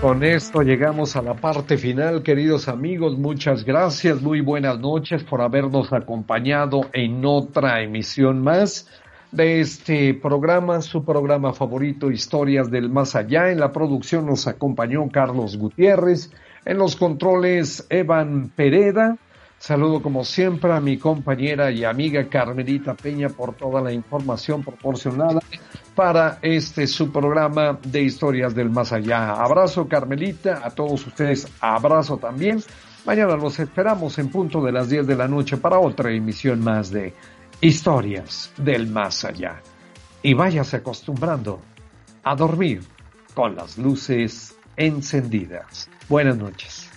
Con esto llegamos a la parte final, queridos amigos. Muchas gracias, muy buenas noches por habernos acompañado en otra emisión más de este programa, su programa favorito, Historias del Más Allá. En la producción nos acompañó Carlos Gutiérrez, en los controles Evan Pereda. Saludo como siempre a mi compañera y amiga Carmelita Peña por toda la información proporcionada para este su programa de historias del más allá. Abrazo Carmelita, a todos ustedes abrazo también. Mañana los esperamos en punto de las 10 de la noche para otra emisión más de historias del más allá. Y váyase acostumbrando a dormir con las luces encendidas. Buenas noches.